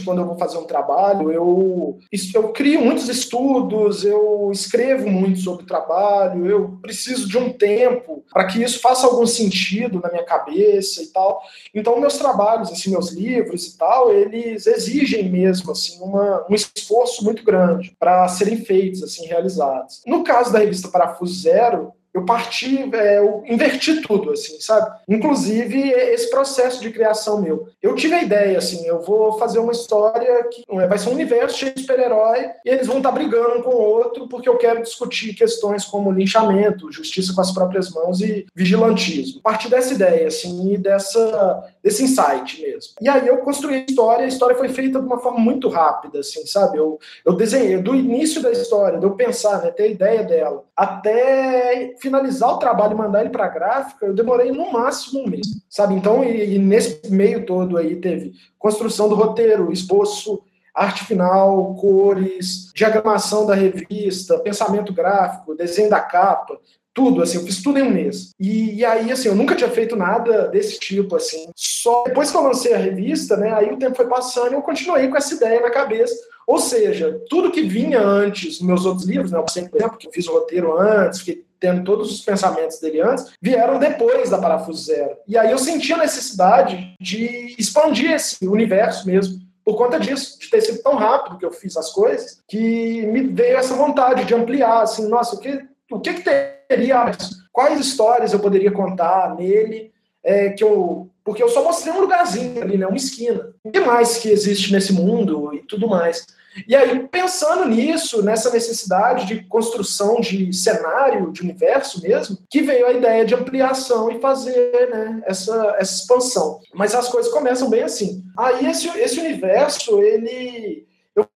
Speaker 4: quando eu vou fazer um trabalho, eu, eu crio muitos estudos, eu escrevo muito sobre o trabalho, eu preciso de um tempo para que isso faça algum sentido na minha cabeça e tal. Então, meus trabalhos, assim, meus livros e tal, eles exigem mesmo assim uma, um esforço muito grande para serem feitos, assim, realizados. No caso da revista Parafuso Zero, eu parti, é, eu inverti tudo, assim, sabe? Inclusive esse processo de criação meu. Eu tive a ideia, assim, eu vou fazer uma história que é, vai ser um universo cheio de super-herói e eles vão estar tá brigando um com o outro porque eu quero discutir questões como linchamento, justiça com as próprias mãos e vigilantismo. A partir dessa ideia, assim, e dessa, desse insight mesmo. E aí eu construí a história, a história foi feita de uma forma muito rápida, assim, sabe? Eu, eu desenhei do início da história, de eu pensar, né, ter a ideia dela, até finalizar o trabalho e mandar ele para gráfica, eu demorei no máximo um mês, sabe? Então, e, e, nesse meio todo aí teve construção do roteiro, esboço, arte final, cores, diagramação da revista, pensamento gráfico, desenho da capa, tudo, assim, eu fiz tudo em um mês. E, e, aí, assim, eu nunca tinha feito nada desse tipo, assim. Só depois que eu lancei a revista, né, aí o tempo foi passando e eu continuei com essa ideia na cabeça. Ou seja, tudo que vinha antes meus outros livros, né, por exemplo, que eu fiz o roteiro antes, fiquei tendo todos os pensamentos dele antes, vieram depois da Parafuso Zero. E aí eu senti a necessidade de expandir esse universo mesmo, por conta disso, de ter sido tão rápido que eu fiz as coisas, que me veio essa vontade de ampliar, assim, nossa, o que, o que, que teria, quais histórias eu poderia contar nele, é, que eu, porque eu só mostrei um lugarzinho ali, né, uma esquina. O que mais que existe nesse mundo e tudo mais. E aí, pensando nisso, nessa necessidade de construção de cenário, de universo mesmo, que veio a ideia de ampliação e fazer né, essa, essa expansão. Mas as coisas começam bem assim. Aí esse, esse universo, ele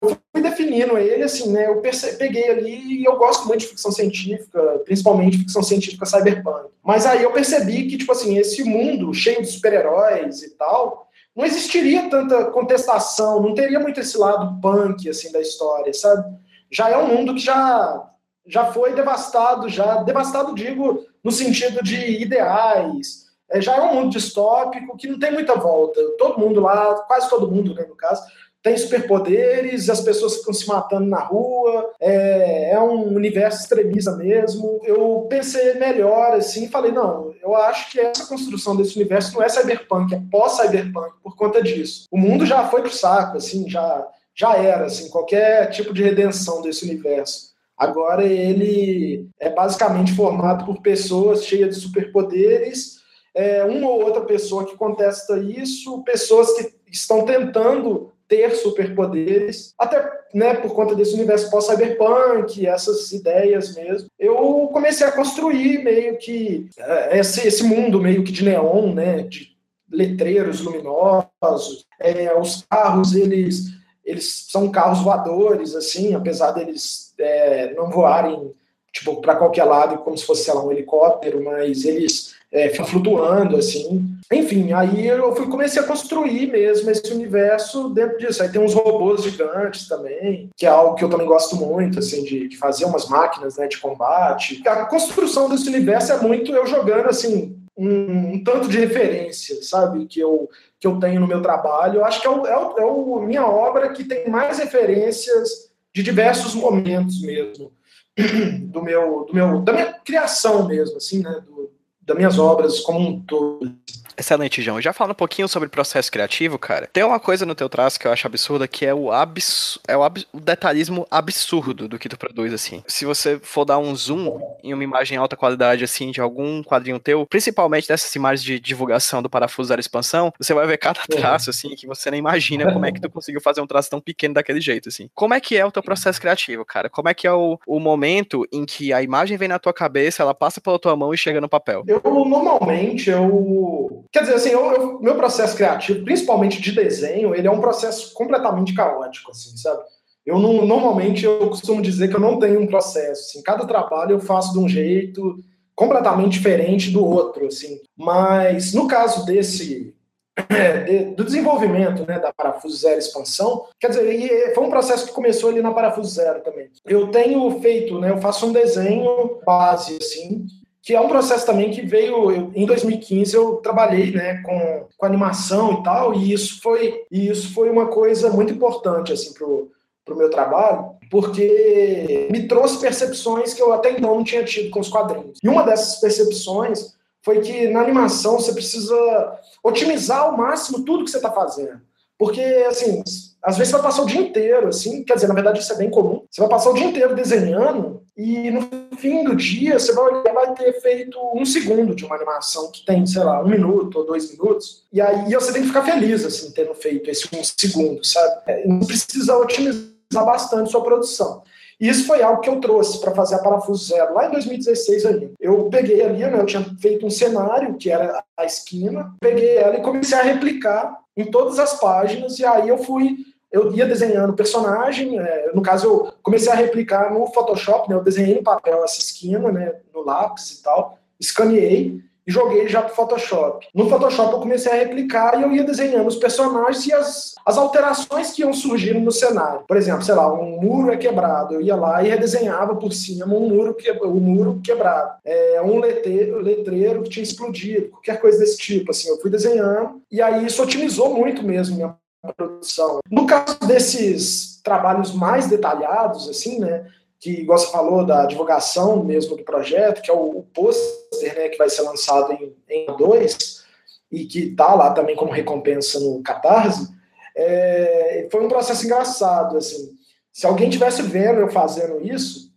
Speaker 4: eu fui definindo ele, assim, né? Eu peguei ali e eu gosto muito de ficção científica, principalmente ficção científica cyberpunk. Mas aí eu percebi que, tipo assim, esse mundo cheio de super-heróis e tal, não existiria tanta contestação, não teria muito esse lado punk assim da história, sabe? Já é um mundo que já já foi devastado, já devastado digo no sentido de ideais. É, já é um mundo distópico que não tem muita volta. Todo mundo lá, quase todo mundo, né, no caso, tem superpoderes, as pessoas ficam se matando na rua, é, é, um universo extremista mesmo. Eu pensei melhor assim, falei, não, eu acho que essa construção desse universo não é cyberpunk, é pós-cyberpunk por conta disso. O mundo já foi pro saco, assim, já, já era, assim, qualquer tipo de redenção desse universo. Agora ele é basicamente formado por pessoas cheias de superpoderes, é, uma ou outra pessoa que contesta isso, pessoas que estão tentando ter superpoderes, até né, por conta desse universo pós-cyberpunk, essas ideias mesmo. Eu comecei a construir meio que é, esse, esse mundo meio que de neon, né, de letreiros luminosos. É, os carros, eles, eles são carros voadores, assim, apesar deles é, não voarem tipo, para qualquer lado, como se fosse, lá, um helicóptero, mas eles é, flutuando, assim. Enfim, aí eu fui, comecei a construir mesmo esse universo dentro disso. Aí tem uns robôs gigantes também, que é algo que eu também gosto muito, assim, de, de fazer umas máquinas né, de combate. A construção desse universo é muito eu jogando, assim, um, um, tanto de referência, sabe, que eu, que eu tenho no meu trabalho. Eu acho que é, o, é, o, é minha obra que tem mais referências de diversos momentos mesmo do meu, do meu, da minha criação mesmo, assim, né, do, das minhas obras como um todo.
Speaker 3: Excelente, João. Já falando um pouquinho sobre processo criativo, cara, tem uma coisa no teu traço que eu acho absurda, que é o, abs... é o, ab... o detalhismo absurdo do que tu produz, assim. Se você for dar um zoom em uma imagem alta qualidade, assim, de algum quadrinho teu, principalmente dessas imagens de divulgação do Parafuso da Expansão, você vai ver cada traço, assim, que você nem imagina como é que tu conseguiu fazer um traço tão pequeno daquele jeito, assim. Como é que é o teu processo criativo, cara? Como é que é o, o momento em que a imagem vem na tua cabeça, ela passa pela tua mão e chega no papel?
Speaker 4: Eu, normalmente, eu Quer dizer, assim, eu, eu, meu processo criativo, principalmente de desenho, ele é um processo completamente caótico, assim, sabe? Eu não, normalmente eu costumo dizer que eu não tenho um processo. Assim, cada trabalho eu faço de um jeito completamente diferente do outro, assim. Mas no caso desse de, do desenvolvimento né, da Parafuso Zero Expansão, quer dizer, foi um processo que começou ali na Parafuso Zero também. Eu tenho feito, né, eu faço um desenho base, assim, que é um processo também que veio eu, em 2015 eu trabalhei né com, com animação e tal e isso foi e isso foi uma coisa muito importante assim pro pro meu trabalho porque me trouxe percepções que eu até então não tinha tido com os quadrinhos. E uma dessas percepções foi que na animação você precisa otimizar ao máximo tudo que você está fazendo porque assim às vezes você vai passar o dia inteiro, assim, quer dizer, na verdade isso é bem comum. Você vai passar o dia inteiro desenhando e no fim do dia você vai, vai ter feito um segundo de uma animação que tem, sei lá, um minuto ou dois minutos. E aí você tem que ficar feliz, assim, tendo feito esse um segundo, sabe? É, não precisa otimizar bastante sua produção. E isso foi algo que eu trouxe para fazer a Parafuso Zero, lá em 2016 ainda. Eu peguei ali, né, eu tinha feito um cenário, que era a esquina, peguei ela e comecei a replicar em todas as páginas, e aí eu fui eu ia desenhando personagem, é, no caso eu comecei a replicar no Photoshop, né, eu desenhei no papel essa esquina, né, no lápis e tal, escaneei e joguei já pro Photoshop. No Photoshop eu comecei a replicar e eu ia desenhando os personagens e as, as alterações que iam surgindo no cenário. Por exemplo, sei lá, um muro é quebrado, eu ia lá e redesenhava por cima um muro, que, um muro quebrado. É, um letreiro, letreiro que tinha explodido, qualquer coisa desse tipo, assim, eu fui desenhando e aí isso otimizou muito mesmo minha produção. No caso desses trabalhos mais detalhados, assim, né, que, igual você falou, da divulgação mesmo do projeto, que é o, o pôster, né, que vai ser lançado em, em dois e que está lá também como recompensa no Catarse, é, foi um processo engraçado, assim. Se alguém tivesse vendo eu fazendo isso,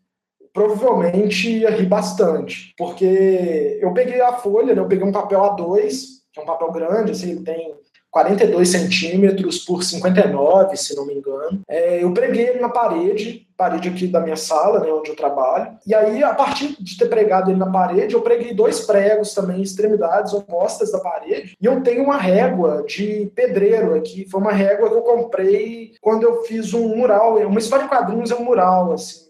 Speaker 4: provavelmente ia rir bastante, porque eu peguei a folha, né, eu peguei um papel A2, que é um papel grande, assim, ele tem 42 centímetros por 59, se não me engano. É, eu preguei ele na parede, parede aqui da minha sala, né, onde eu trabalho. E aí, a partir de ter pregado ele na parede, eu preguei dois pregos também, extremidades opostas da parede. E eu tenho uma régua de pedreiro aqui. Foi uma régua que eu comprei quando eu fiz um mural. Uma história de quadrinhos é um mural, assim,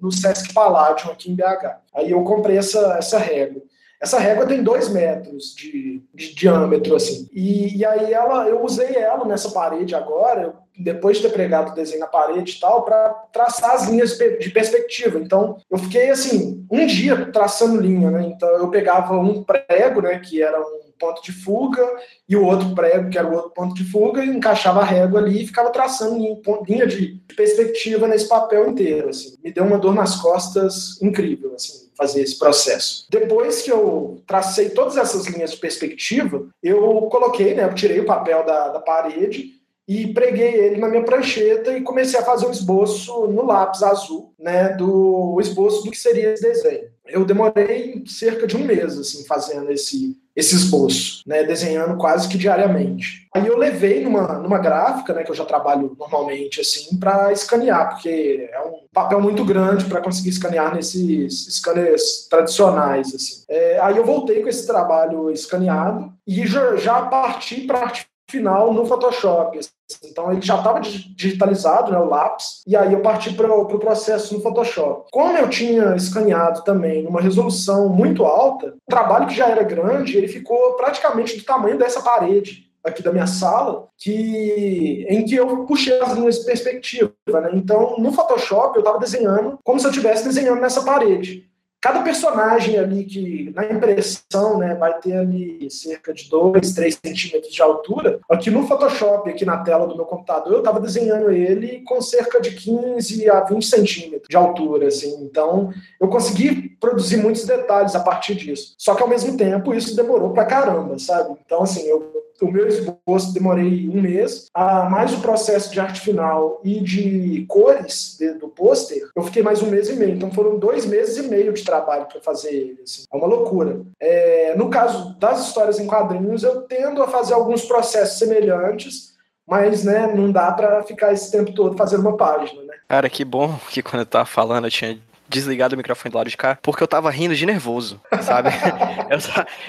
Speaker 4: no, Sesc Palladium, aqui em BH. Aí eu comprei essa, essa régua. Essa régua tem dois metros de, de diâmetro, assim. E, e, aí ela, eu usei ela nessa parede agora, depois de ter pregado o desenho na parede e tal, para traçar as linhas de perspectiva. Então, eu fiquei assim, um dia traçando linha, né? Então, eu pegava um prego, né, que era um ponto de fuga, e o outro prego, que era o outro ponto de fuga, e encaixava a régua ali e ficava traçando linha de perspectiva nesse papel inteiro. Assim. Me deu uma dor nas costas incrível, assim fazer esse processo. Depois que eu tracei todas essas linhas de perspectiva, eu coloquei, né, eu tirei o papel da, da parede e preguei ele na minha prancheta e comecei a fazer um esboço no lápis azul, né, do esboço do que seria esse desenho. Eu demorei cerca de um mês, assim, fazendo esse, esse esboço, né, desenhando quase que diariamente. Aí eu levei numa, numa gráfica, né, que eu já trabalho normalmente, assim, para escanear, porque é um papel muito grande para conseguir escanear nesses scanners tradicionais, assim. É, aí eu voltei com esse trabalho escaneado e já, já parti para final no Photoshop. Então ele já estava digitalizado, né, o lápis, e aí eu parti para o pro processo no Photoshop. Como eu tinha escaneado também numa resolução muito alta, o trabalho que já era grande, ele ficou praticamente do tamanho dessa parede aqui da minha sala, que em que eu puxei as linhas de perspectiva. Né? Então, no Photoshop, eu estava desenhando como se eu estivesse desenhando nessa parede. Cada personagem ali que na impressão né, vai ter ali cerca de 2, 3 centímetros de altura, aqui no Photoshop, aqui na tela do meu computador, eu estava desenhando ele com cerca de 15 a 20 centímetros de altura. Assim. Então, eu consegui produzir muitos detalhes a partir disso. Só que ao mesmo tempo, isso demorou pra caramba, sabe? Então, assim, eu o meu esboço demorei um mês, a mais o processo de arte final e de cores de, do pôster, eu fiquei mais um mês e meio. Então foram dois meses e meio de trabalho para fazer ele. Assim. É uma loucura. É, no caso das histórias em quadrinhos, eu tendo a fazer alguns processos semelhantes, mas né, não dá para ficar esse tempo todo fazendo uma página. Né?
Speaker 3: Cara, que bom que quando eu tava falando eu tinha desligado o microfone do lado de cá, porque eu tava rindo de nervoso, sabe? eu,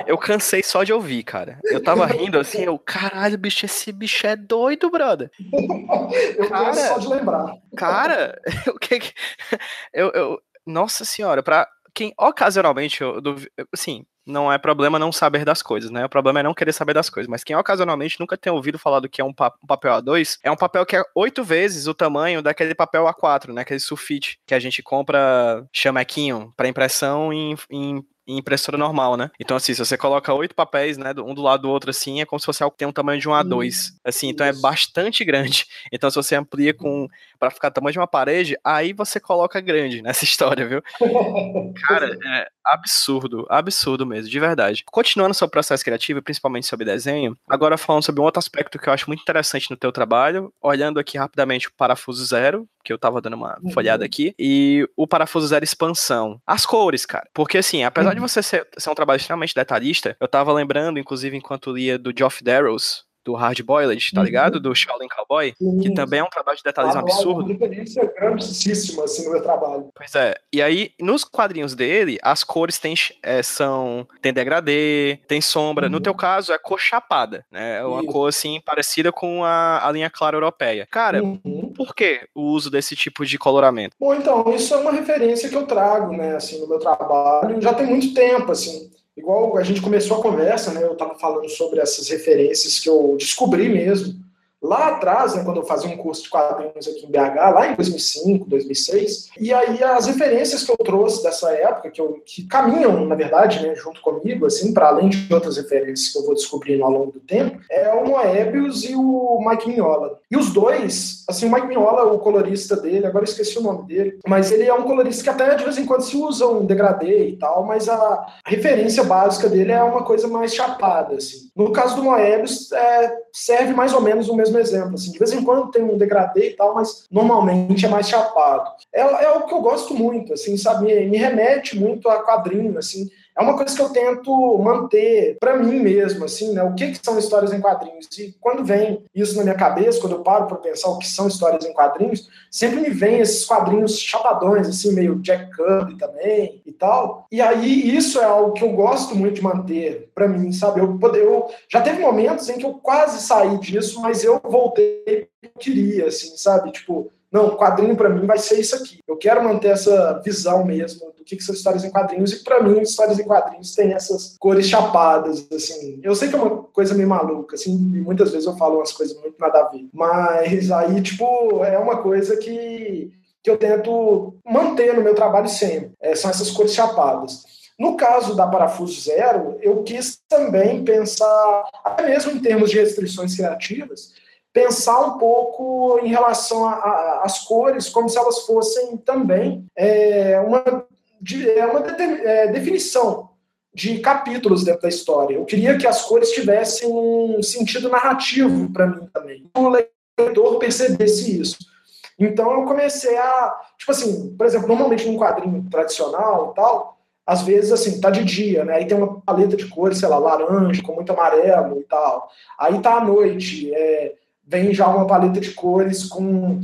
Speaker 3: eu cansei só de ouvir, cara. Eu tava rindo assim, eu, caralho, bicho, esse bicho é doido, brother.
Speaker 4: eu cara, só de lembrar.
Speaker 3: Cara, o que eu, eu, nossa senhora, pra quem ocasionalmente, eu, assim, não é problema não saber das coisas, né? O problema é não querer saber das coisas. Mas quem ocasionalmente nunca tem ouvido falar do que é um, pa um papel A2, é um papel que é oito vezes o tamanho daquele papel A4, né? Aquele sulfite que a gente compra chamequinho para impressão em, em impressora normal, né? Então, assim, se você coloca oito papéis, né, um do lado do outro, assim, é como se fosse algo que tem um tamanho de um A2. Assim, então é bastante grande. Então, se você amplia com para ficar tamanho de uma parede, aí você coloca grande nessa história, viu? Cara, é absurdo, absurdo mesmo, de verdade. Continuando sobre o processo criativo, principalmente sobre desenho, agora falando sobre um outro aspecto que eu acho muito interessante no teu trabalho, olhando aqui rapidamente o parafuso zero, que eu tava dando uma uhum. folhada aqui, e o parafuso zero expansão. As cores, cara. Porque assim, apesar uhum. de você ser, ser, um trabalho extremamente detalhista, eu tava lembrando, inclusive, enquanto lia do Geoff Darrows, do Hard Boiled, tá uhum. ligado? Do Shaolin Cowboy, Sim. que também é um trabalho de detalhismo ah, absurdo. Uma
Speaker 4: referência grandíssima, assim, no meu trabalho.
Speaker 3: Pois é. E aí, nos quadrinhos dele, as cores têm, é, são, tem degradê, tem sombra. Uhum. No teu caso, é cor chapada, né? É uma Isso. cor, assim, parecida com a, a linha clara europeia. Cara, uhum. por que o uso desse tipo de coloramento?
Speaker 4: Bom, então, isso é uma referência que eu trago, né, assim, no meu trabalho. Já tem muito tempo, assim. Igual a gente começou a conversa, né? Eu estava falando sobre essas referências que eu descobri mesmo lá atrás, né, quando eu fazia um curso de quadrinhos aqui em BH, lá em 2005, 2006, e aí as referências que eu trouxe dessa época, que, eu, que caminham, na verdade, né, junto comigo, assim, para além de outras referências que eu vou descobrindo ao longo do tempo, é o Moebius e o Mike Mignola. E os dois, assim, o Mike Mignola, o colorista dele, agora esqueci o nome dele, mas ele é um colorista que até de vez em quando se usa um degradê e tal, mas a referência básica dele é uma coisa mais chapada, assim. No caso do Moebius, é, serve mais ou menos o mesmo exemplo. Assim, de vez em quando tem um degradê e tal, mas normalmente é mais chapado. É, é o que eu gosto muito, assim, sabe? Me, me remete muito a quadrinho, assim é uma coisa que eu tento manter para mim mesmo, assim, né? O que, que são histórias em quadrinhos? E quando vem isso na minha cabeça, quando eu paro para pensar o que são histórias em quadrinhos, sempre me vem esses quadrinhos chapadões, assim, meio Jack Kirby também e tal. E aí isso é algo que eu gosto muito de manter para mim, sabe? Eu, eu já teve momentos em que eu quase saí disso, mas eu voltei queria, assim, sabe? Tipo, não, quadrinho para mim vai ser isso aqui. Eu quero manter essa visão mesmo do que, que são histórias em quadrinhos, e para mim, histórias em quadrinhos têm essas cores chapadas, assim. Eu sei que é uma coisa meio maluca, assim, e muitas vezes eu falo umas coisas muito nada a ver, mas aí, tipo, é uma coisa que, que eu tento manter no meu trabalho sempre. É, são essas cores chapadas. No caso da Parafuso Zero, eu quis também pensar, até mesmo em termos de restrições criativas, pensar um pouco em relação às cores, como se elas fossem também é, uma, de, é uma é, definição de capítulos dentro da história. Eu queria que as cores tivessem um sentido narrativo para mim também. O leitor percebesse isso. Então eu comecei a, tipo assim, por exemplo, normalmente num quadrinho tradicional e tal, às vezes assim, tá de dia, né? Aí tem uma paleta de cores, sei lá, laranja, com muito amarelo e tal. Aí tá à noite, é, vem já uma paleta de cores com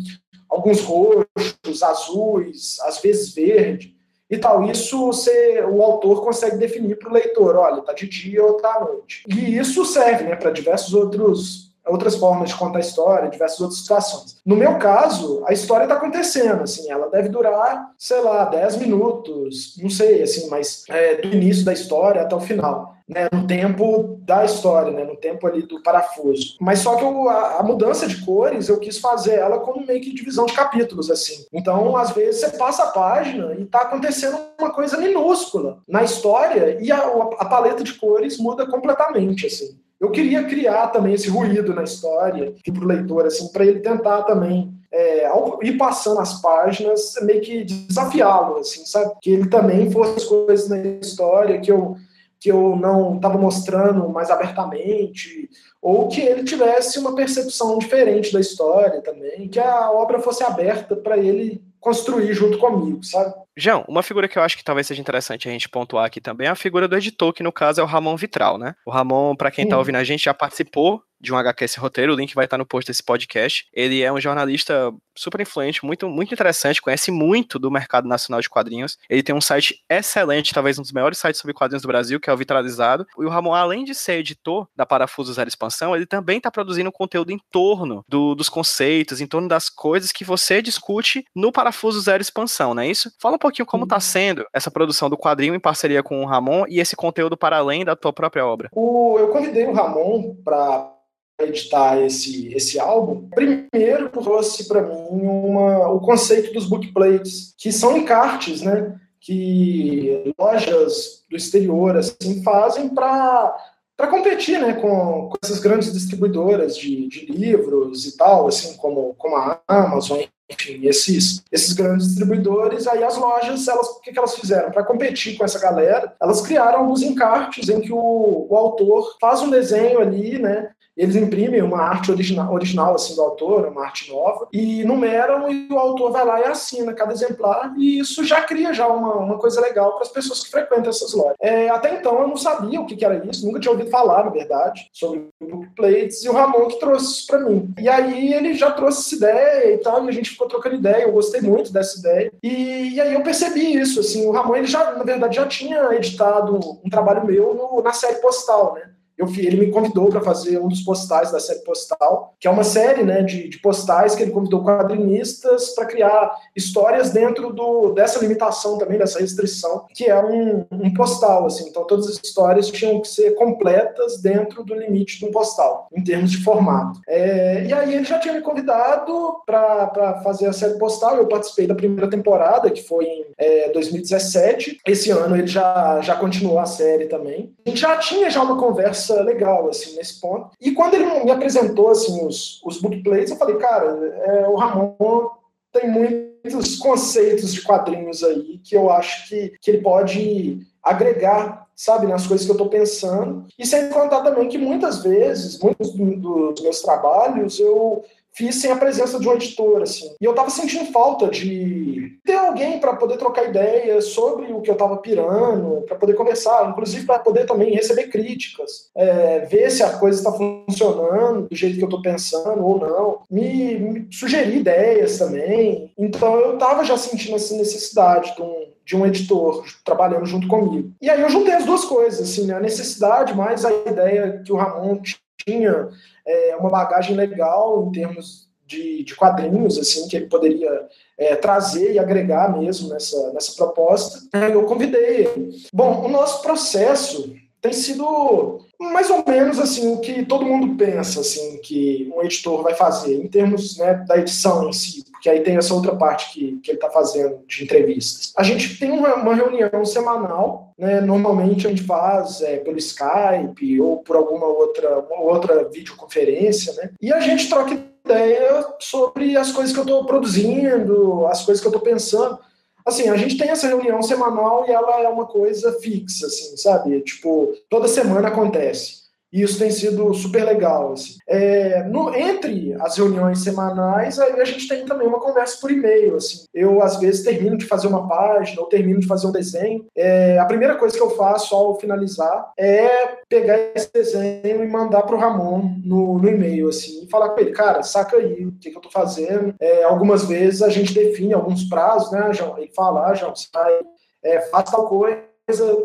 Speaker 4: alguns roxos, azuis, às vezes verde e tal. Isso você, o autor consegue definir para o leitor, olha, tá de dia ou tá à noite. E isso serve né, para diversos outros outras formas de contar a história, diversas outras situações. No meu caso, a história está acontecendo, assim, ela deve durar, sei lá, 10 minutos, não sei, assim, mas é, do início da história até o final. Né, no tempo da história, né, no tempo ali do parafuso. Mas só que eu, a, a, mudança de cores, eu quis fazer ela como meio que divisão de capítulos, assim. Então, às vezes, você passa a página e está acontecendo uma coisa minúscula na história e a, a paleta de cores muda completamente, assim eu queria criar também esse ruído na história para o leitor, assim, para ele tentar também é, ao ir passando as páginas, meio que desafiá-lo, assim, sabe? Que ele também fosse coisas na história que eu que eu não estava mostrando mais abertamente, ou que ele tivesse uma percepção diferente da história também, que a obra fosse aberta para ele construir junto comigo, sabe?
Speaker 3: João, uma figura que eu acho que talvez seja interessante a gente pontuar aqui também é a figura do editor, que no caso é o Ramon Vitral, né? O Ramon, para quem tá ouvindo a gente, já participou de um HQS roteiro, o link vai estar no post desse podcast. Ele é um jornalista super influente, muito, muito interessante, conhece muito do mercado nacional de quadrinhos. Ele tem um site excelente, talvez um dos maiores sites sobre quadrinhos do Brasil, que é o Vitralizado. E o Ramon, além de ser editor da Parafuso Zero Expansão, ele também está produzindo conteúdo em torno do, dos conceitos, em torno das coisas que você discute no Parafuso Zero Expansão, não é isso? Fala um pouquinho como está sendo essa produção do quadrinho em parceria com o Ramon e esse conteúdo para além da tua própria obra.
Speaker 4: O, eu convidei o Ramon para editar esse, esse álbum, primeiro trouxe para mim uma, o conceito dos bookplates, que são encartes, né, que lojas do exterior assim fazem para para competir né, com, com, essas grandes distribuidoras de, de, livros e tal, assim como, como a Amazon, enfim, esses, esses grandes distribuidores, aí as lojas, elas, o que, que elas fizeram? Para competir com essa galera, elas criaram alguns encartes em que o, o autor faz um desenho ali, né, eles imprimem uma arte original, original assim, do autor, uma arte nova, e numeram e o autor vai lá e assina cada exemplar, e isso já cria já uma, uma coisa legal para as pessoas que frequentam essas lojas. É, até então eu não sabia o que, que, era isso, nunca tinha ouvido falar, na verdade, sobre bookplates, e o Ramon que trouxe isso para mim. E aí ele já trouxe essa ideia e tal, e a gente ficou trocando ideia, eu gostei muito dessa ideia, e, e aí eu percebi isso, assim, o Ramon, ele já, na verdade, já tinha editado um trabalho meu no, na série Postal, né? Eu ele me convidou para fazer um dos postais da série Postal, que é uma série né, de, de postais que ele convidou quadrinistas para criar histórias dentro do, dessa limitação também, dessa restrição, que é um, um, postal. Assim. Então, todas as histórias tinham que ser completas dentro do limite de um postal, em termos de formato. É, e aí ele já tinha me convidado para fazer a série Postal, eu participei da primeira temporada, que foi em é, 2017. Esse ano ele já, já continuou a série também. A gente já tinha já uma conversa legal, assim, nesse ponto. E quando ele me apresentou, assim, os, os bookplates, eu falei, cara, é, o Ramon tem muitos conceitos de quadrinhos aí que eu acho que, que ele pode agregar, sabe, nas coisas que eu estou pensando. E sem contar também que muitas vezes, muitos dos meus trabalhos, eu fiz sem a presença de um editor, assim. E eu tava sentindo falta de ter alguém para poder trocar ideias sobre o que eu tava pirando, para poder conversar, inclusive para poder também receber críticas, é, ver se a coisa está funcionando do jeito que eu tô pensando ou não, me, me sugerir ideias também. Então eu tava já sentindo essa necessidade de um, de um editor trabalhando junto comigo. E aí eu juntei as duas coisas, assim, né? a necessidade mais a ideia que o Ramon tinha é, uma bagagem legal em termos de, de, quadrinhos, assim, que ele poderia é, trazer e agregar mesmo nessa, nessa proposta. Eu convidei ele. Bom, o nosso processo tem sido mais ou menos assim o que todo mundo pensa assim que um editor vai fazer em termos né, da edição em si, porque aí tem essa outra parte que, que ele está fazendo de entrevistas. A gente tem uma, uma reunião semanal, né, normalmente a gente faz é, pelo Skype ou por alguma outra, outra videoconferência, né, e a gente troca ideia sobre as coisas que eu estou produzindo, as coisas que eu estou pensando assim, a gente tem essa reunião semanal e ela é uma coisa fixa, assim, sabe? Tipo, toda semana acontece. E isso tem sido super legal. Assim. É, no, entre as reuniões semanais, aí a gente tem também uma conversa por e-mail. Assim. Eu, às vezes, termino de fazer uma página ou termino de fazer um desenho. É, a primeira coisa que eu faço ao finalizar é pegar esse desenho e mandar para o Ramon no, no, e-mail. Assim, e falar com ele, cara, saca aí o que, que eu estou fazendo. É, algumas vezes a gente define alguns prazos, né? Ele fala, ah, você vai, é, faz tal coisa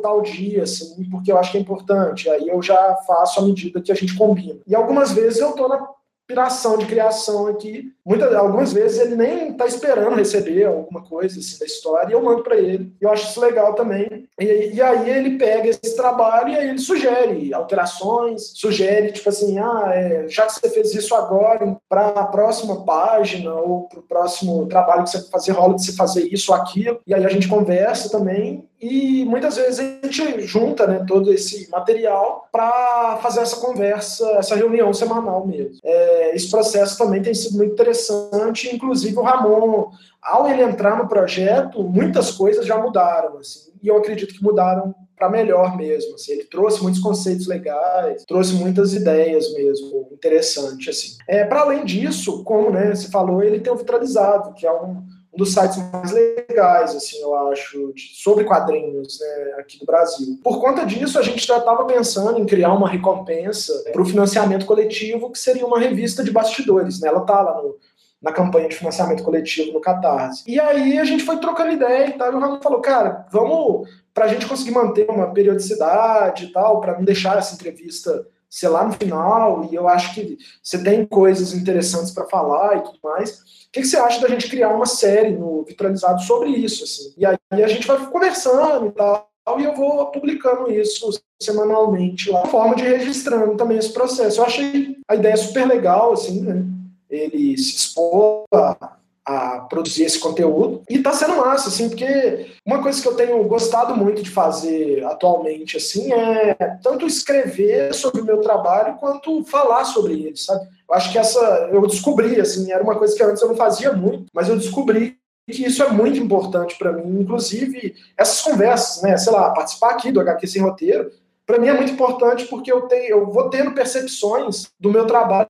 Speaker 4: tal dia, assim, porque eu acho que é importante. Aí eu já faço à medida que a gente combina. E algumas vezes eu tô na inspiração de criação aqui. Muitas, algumas vezes ele nem está esperando receber alguma coisa assim, da história e eu mando para ele. Eu acho isso legal também. E, e, aí ele pega esse trabalho e aí ele sugere alterações, sugere, tipo assim, ah, é, já que você fez isso agora, para a próxima página ou para o próximo trabalho que você fazer, rola de você fazer isso ou aquilo. E aí a gente conversa também e muitas vezes a gente junta né, todo esse material para fazer essa conversa, essa reunião semanal mesmo. É, esse processo também tem sido muito interessante, inclusive o Ramon, ao ele entrar no projeto, muitas coisas já mudaram, assim, e eu acredito que mudaram para melhor mesmo. Assim. Ele trouxe muitos conceitos legais, trouxe muitas ideias mesmo, interessante. Assim. É, para além disso, como né, você falou, ele tem o Vitralizado, que é um um dos sites mais legais, assim, eu acho, de, sobre quadrinhos né, aqui do Brasil. Por conta disso, a gente já estava pensando em criar uma recompensa para o financiamento coletivo, que seria uma revista de bastidores. Né? Ela está lá no, na campanha de financiamento coletivo no Catarse. E aí a gente foi trocando ideia e tal, e o Ramon falou, cara, vamos, para a gente conseguir manter uma periodicidade e tal, para não deixar essa entrevista ser lá no final, e eu acho que você tem coisas interessantes para falar e tudo mais o que, que, você acha da gente criar uma série no Vitralizado sobre isso? Assim? E aí a gente vai conversando e tal, e eu vou publicando isso semanalmente lá, forma de registrando também esse processo. Eu achei a ideia super legal, assim, né? Ele se expor a, a produzir esse conteúdo. E tá sendo massa, assim, porque uma coisa que eu tenho gostado muito de fazer atualmente, assim, é tanto escrever sobre o meu trabalho quanto falar sobre ele, sabe? Eu acho que essa, eu descobri, assim, era uma coisa que antes eu não fazia muito, mas eu descobri que isso é muito importante para mim, inclusive essas conversas, né, sei lá, participar aqui do HQ Sem Roteiro, para mim é muito importante porque eu tenho, eu vou tendo percepções do meu trabalho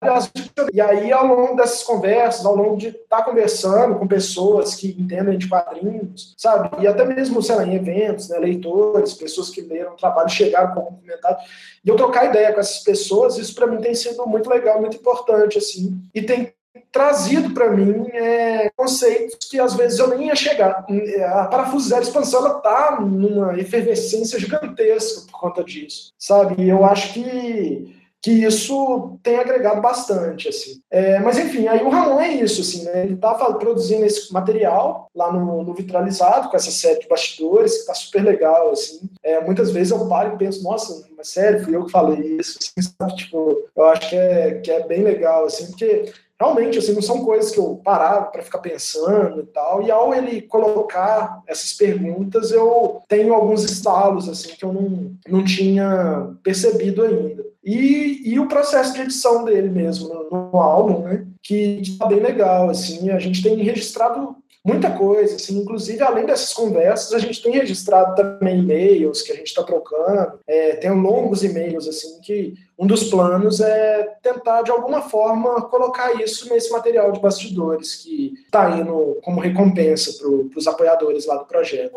Speaker 4: e aí ao longo dessas conversas, ao longo de estar tá conversando com pessoas que entendem de quadrinhos, sabe, e até mesmo sei lá, em eventos, né, leitores, pessoas que leram o trabalho, chegaram com comentário, e eu trocar ideia com essas pessoas, isso para mim tem sido muito legal, muito importante assim, e tem trazido para mim é, conceitos que às vezes eu nem ia chegar. A Parafuso Zero Expansão ela tá numa efervescência gigantesca por conta disso, sabe? E eu acho que que isso tem agregado bastante, assim. É, mas enfim, aí o Ramon é isso, assim, né? Ele tá produzindo esse material lá no, no Vitralizado, com essa série de bastidores, que tá super legal, assim. É, muitas vezes eu paro e penso, nossa, mas sério, fui eu que falei isso, assim, sabe? Tipo, eu acho que é, que é bem legal, assim, porque realmente, assim, não são coisas que eu parava para ficar pensando e tal. E ao ele colocar essas perguntas, eu tenho alguns estalos, assim, que eu não, não tinha percebido ainda. E, e o processo de edição dele mesmo no, no álbum, né? Que, que tá bem legal, assim. A gente tem registrado muita coisa, assim, inclusive além dessas conversas, a gente tem registrado também e-mails que a gente está trocando, é, tem longos e-mails, assim, que um dos planos é tentar, de alguma forma, colocar isso nesse material de bastidores que está indo como recompensa para os apoiadores lá do projeto.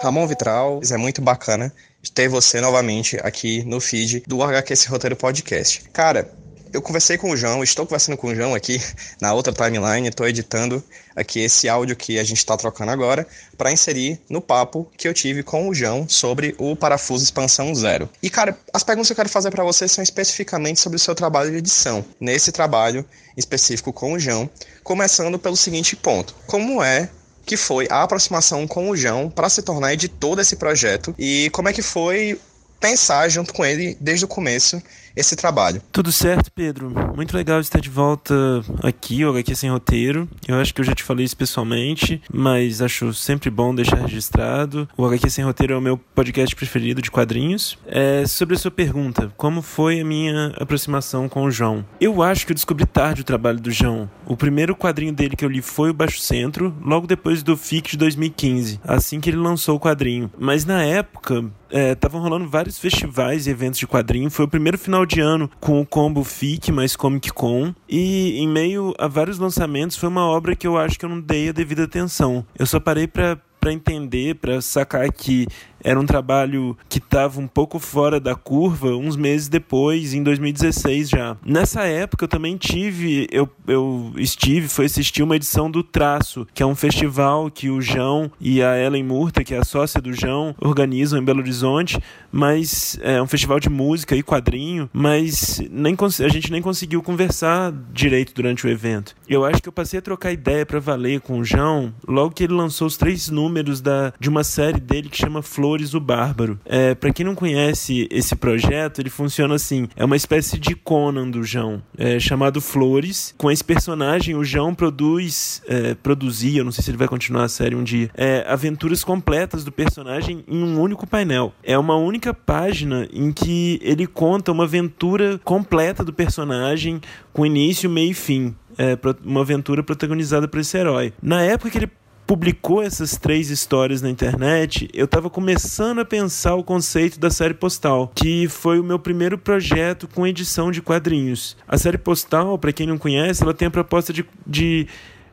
Speaker 5: Ramon Vitral, é muito bacana ter você novamente aqui no feed do HQ Esse Roteiro Podcast. Cara, eu conversei com o João, estou conversando com o João aqui na outra timeline, estou editando aqui esse áudio que a gente está trocando agora para inserir no papo que eu tive com o João sobre o Parafuso Expansão Zero. E cara, as perguntas que eu quero fazer para você são especificamente sobre o seu trabalho de edição. Nesse trabalho específico com o João, começando pelo seguinte ponto: como é que foi a aproximação com o João para se tornar editor desse projeto e como é que foi pensar junto com ele desde o começo esse trabalho.
Speaker 6: Tudo certo, Pedro. Muito legal estar de volta aqui, o HQ Sem Roteiro. Eu acho que eu já te falei isso pessoalmente, mas acho sempre bom deixar registrado. O HQ Sem Roteiro é o meu podcast preferido de quadrinhos. É, sobre a sua pergunta, como foi a minha aproximação com o João? Eu acho que eu descobri tarde o trabalho do João. O primeiro quadrinho dele que eu li foi o Baixo Centro, logo depois do FIC de 2015, assim que ele lançou o quadrinho. Mas na época, estavam é, rolando vários festivais e eventos de quadrinho. Foi o primeiro final de ano com o combo FIC mais Comic Con. E em meio a vários lançamentos, foi uma obra que eu acho que eu não dei a devida atenção. Eu só parei para entender, para sacar que era um trabalho que estava um pouco fora da curva uns meses depois, em 2016 já. Nessa época eu também tive, eu, eu estive, foi assistir uma edição do Traço, que é um festival que o João e a Ellen Murta, que é a sócia do João, organizam em Belo Horizonte, mas é um festival de música e quadrinho, mas nem a gente nem conseguiu conversar direito durante o evento. Eu acho que eu passei a trocar ideia para valer com o João logo que ele lançou os três números da, de uma série dele que chama Flores o Bárbaro. É, para quem não conhece esse projeto, ele funciona assim: é uma espécie de Conan do João, é, chamado Flores. Com esse personagem, o João produz, é, produzia, não sei se ele vai continuar a série um dia, é, aventuras completas do personagem em um único painel. É uma única página em que ele conta uma aventura completa do personagem, com início, meio e fim. É, uma aventura protagonizada por esse herói. Na época que ele publicou essas três histórias na internet, eu estava começando a pensar o conceito da série postal, que foi o meu primeiro projeto com edição de quadrinhos. A série postal, para quem não conhece, ela tem a proposta de, de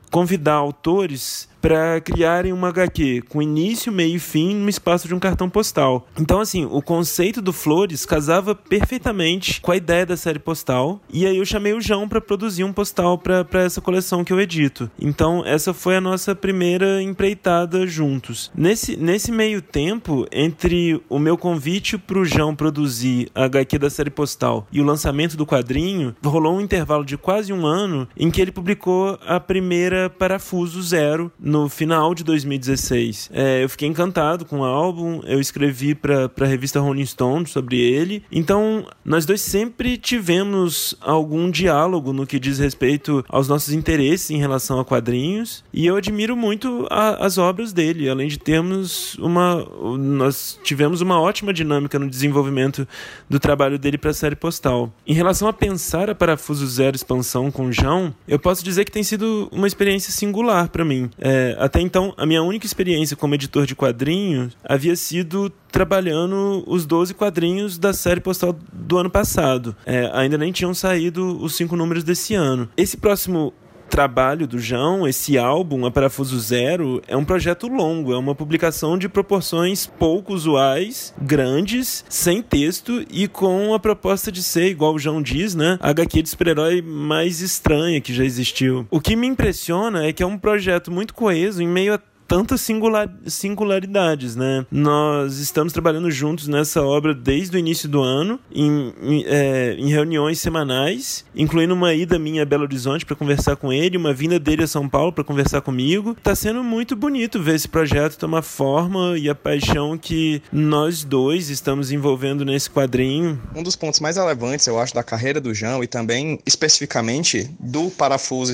Speaker 6: convidar autores para criarem uma HQ com início, meio e fim no espaço de um cartão postal. Então, assim, o conceito do Flores casava perfeitamente com a ideia da série postal. E aí eu chamei o João para produzir um postal para essa coleção que eu edito. Então, essa foi a nossa primeira empreitada juntos. Nesse, nesse meio tempo, entre o meu convite para o João produzir a HQ da série postal e o lançamento do quadrinho, rolou um intervalo de quase um ano em que ele publicou a primeira Parafuso Zero no final de 2016. É, eu fiquei encantado com o álbum, eu escrevi para a revista Rolling Stone sobre ele. Então, nós dois sempre tivemos algum diálogo no que diz respeito aos nossos interesses em relação a quadrinhos, e eu admiro muito a, as obras dele, além de termos uma. Nós tivemos uma ótima dinâmica no desenvolvimento do trabalho dele para a série postal. Em relação a pensar a Parafuso Zero expansão com o João, eu posso dizer que tem sido uma experiência singular para mim. É, é, até então, a minha única experiência como editor de quadrinhos havia sido trabalhando os 12 quadrinhos da série postal do ano passado. É, ainda nem tinham saído os cinco números desse ano. Esse próximo trabalho do João, esse álbum, A Parafuso Zero, é um projeto longo, é uma publicação de proporções pouco usuais, grandes, sem texto e com a proposta de ser, igual o João diz, né, a HQ de super-herói mais estranha que já existiu. O que me impressiona é que é um projeto muito coeso em meio a tantas singular, singularidades, né? Nós estamos trabalhando juntos nessa obra desde o início do ano, em, em, é, em reuniões semanais, incluindo uma ida minha a Belo Horizonte para conversar com ele, uma vinda dele a São Paulo para conversar comigo. Tá sendo muito bonito ver esse projeto tomar forma e a paixão que nós dois estamos envolvendo nesse quadrinho.
Speaker 5: Um dos pontos mais relevantes, eu acho, da carreira do João e também especificamente do parafuso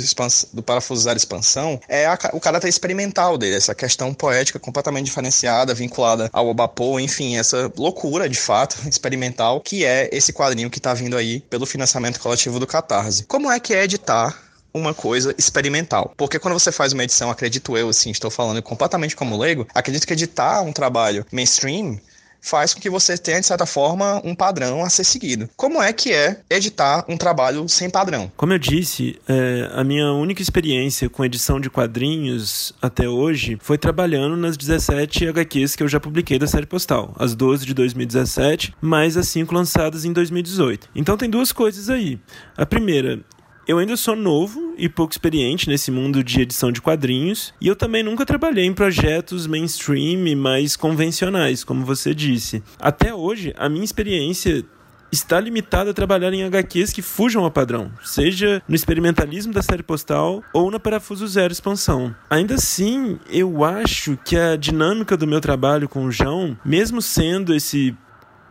Speaker 5: do parafusar expansão é a, o caráter experimental dele, essa questão poética completamente diferenciada, vinculada ao Obapô, enfim, essa loucura de fato experimental que é esse quadrinho que está vindo aí pelo financiamento coletivo do Catarse. Como é que é editar uma coisa experimental. Porque quando você faz uma edição, acredito eu, assim, estou falando completamente como leigo, acredito que editar um trabalho mainstream faz com que você tenha, de certa forma, um padrão a ser seguido. Como é que é editar um trabalho sem padrão?
Speaker 6: Como eu disse, é, a minha única experiência com edição de quadrinhos até hoje foi trabalhando nas 17 HQs que eu já publiquei da série postal, as 12 de 2017, mais as 5 lançadas em 2018. Então tem duas coisas aí. A primeira, eu ainda sou novo e pouco experiente nesse mundo de edição de quadrinhos, e eu também nunca trabalhei em projetos mainstream mais convencionais, como você disse. Até hoje, a minha experiência está limitada a trabalhar em HQs que fujam ao padrão, seja no experimentalismo da série postal ou na Parafuso Zero expansão. Ainda assim, eu acho que a dinâmica do meu trabalho com o João, mesmo sendo esse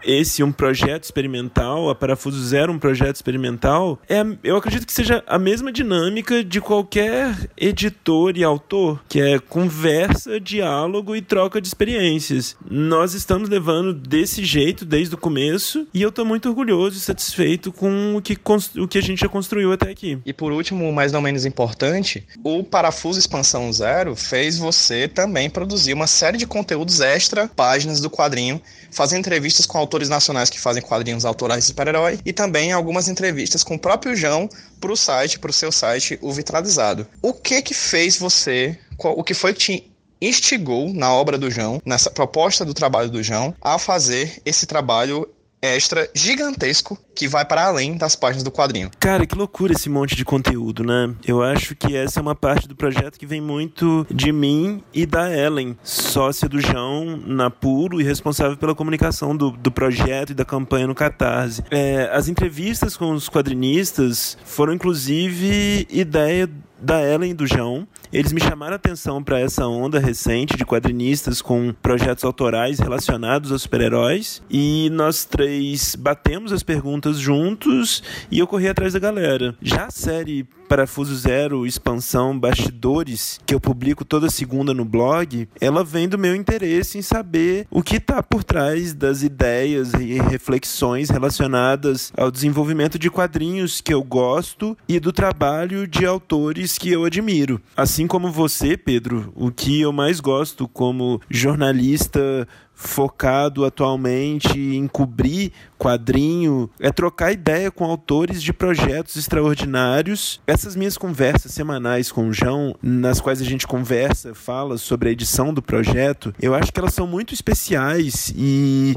Speaker 6: esse um projeto experimental, a Parafuso Zero um projeto experimental, é, eu acredito que seja a mesma dinâmica de qualquer editor e autor, que é conversa, diálogo e troca de experiências. Nós estamos levando desse jeito desde o começo e eu estou muito orgulhoso e satisfeito com o que, o que a gente já construiu até aqui.
Speaker 5: E por último, mas não menos importante, o Parafuso Expansão Zero fez você também produzir uma série de conteúdos extra páginas do quadrinho, fazendo entrevistas com autores nacionais que fazem quadrinhos autorais de super-herói e também algumas entrevistas com o próprio João para o site, para o seu site, o Vitralizado. O que que fez você, qual, o que foi que te instigou na obra do João, nessa proposta do trabalho do João, a fazer esse trabalho extra gigantesco que vai para além das páginas do quadrinho.
Speaker 6: Cara, que loucura esse monte de conteúdo, né? Eu acho que essa é uma parte do projeto que vem muito de mim e da Ellen, sócia do João na Puro e responsável pela comunicação do, do projeto e da campanha no Catarse. É, as entrevistas com os quadrinistas foram inclusive ideia da Ellen e do João. Eles me chamaram a atenção para essa onda recente de quadrinistas com projetos autorais relacionados aos super-heróis e nós três batemos as perguntas juntos e eu corri atrás da galera. Já a série Parafuso Zero, expansão Bastidores, que eu publico toda segunda no blog, ela vem do meu interesse em saber o que está por trás das ideias e reflexões relacionadas ao desenvolvimento de quadrinhos que eu gosto e do trabalho de autores que eu admiro. Assim como você, Pedro, o que eu mais gosto como jornalista focado atualmente em cobrir quadrinho, é trocar ideia com autores de projetos extraordinários. Essas minhas conversas semanais com o João, nas quais a gente conversa, fala sobre a edição do projeto, eu acho que elas são muito especiais e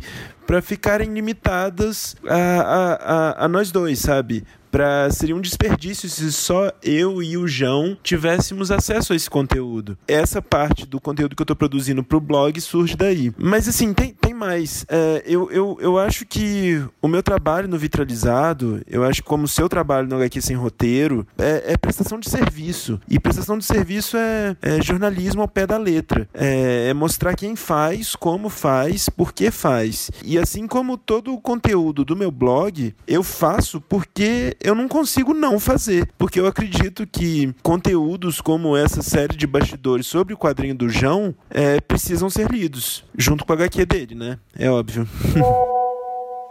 Speaker 6: para ficarem limitadas a, a, a, a nós dois, sabe? Pra, seria um desperdício se só eu e o João tivéssemos acesso a esse conteúdo. Essa parte do conteúdo que eu estou produzindo para o blog surge daí. Mas assim, tem, tem mais. É, eu, eu, eu acho que o meu trabalho no Vitralizado, eu acho que como o seu trabalho no HQ Sem Roteiro, é, é prestação de serviço. E prestação de serviço é, é jornalismo ao pé da letra. É, é mostrar quem faz, como faz, por que faz. E assim como todo o conteúdo do meu blog, eu faço porque eu não consigo não fazer. Porque eu acredito que conteúdos como essa série de bastidores sobre o quadrinho do João é, precisam ser lidos, junto com a HQ dele, né? É óbvio.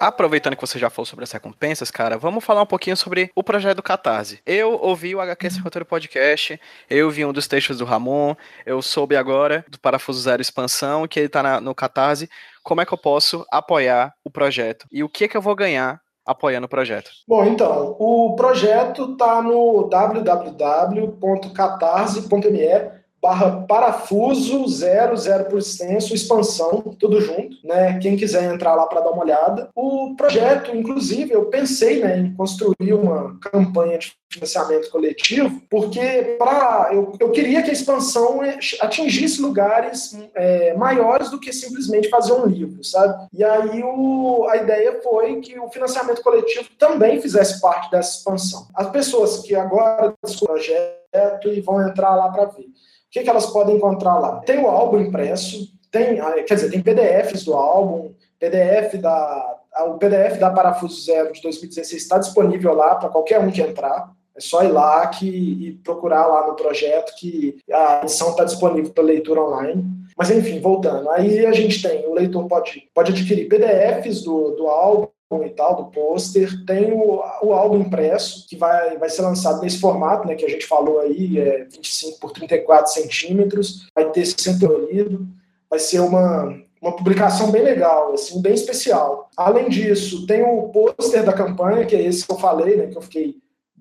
Speaker 3: Aproveitando que você já falou sobre as recompensas, cara, vamos falar um pouquinho sobre o projeto do Catarse. Eu ouvi o HQ Sem Roteiro Podcast, eu vi um dos textos do Ramon, eu soube agora do Parafuso Zero Expansão, que ele tá na, no Catarse. Como é que eu posso apoiar o projeto? E o que é que eu vou ganhar apoiando o projeto?
Speaker 4: Bom, então, o projeto está no www.catarse.me barra parafuso 00 por extenso, expansão, tudo junto, né? Quem quiser entrar lá para dar uma olhada. O projeto, inclusive, eu pensei né, em construir uma campanha de financiamento coletivo, porque para eu, eu queria que a expansão atingisse lugares é, maiores do que simplesmente fazer um livro, sabe? E aí o, a ideia foi que o financiamento coletivo também fizesse parte dessa expansão. As pessoas que agora descobriram o projeto e vão entrar lá para ver. O que, que elas podem encontrar lá? Tem o álbum impresso, tem, ah, quer dizer, tem PDFs do álbum, PDF da, o PDF da Parafuso Zero de 2016 está disponível lá para qualquer um que entrar. É só ir lá que, e procurar lá no projeto que a edição está disponível para leitura online. Mas enfim, voltando. Aí a gente tem, o leitor pode, pode adquirir PDFs do, do álbum, e tal, do pôster. Tem o, o álbum impresso, que vai, vai ser lançado nesse formato, né, que a gente falou aí, é 25 por 34 centímetros, vai ter 60 colorido, vai ser uma, uma publicação bem legal, assim, bem especial. Além disso, tem o pôster da campanha, que é esse que eu falei, né, que eu fiquei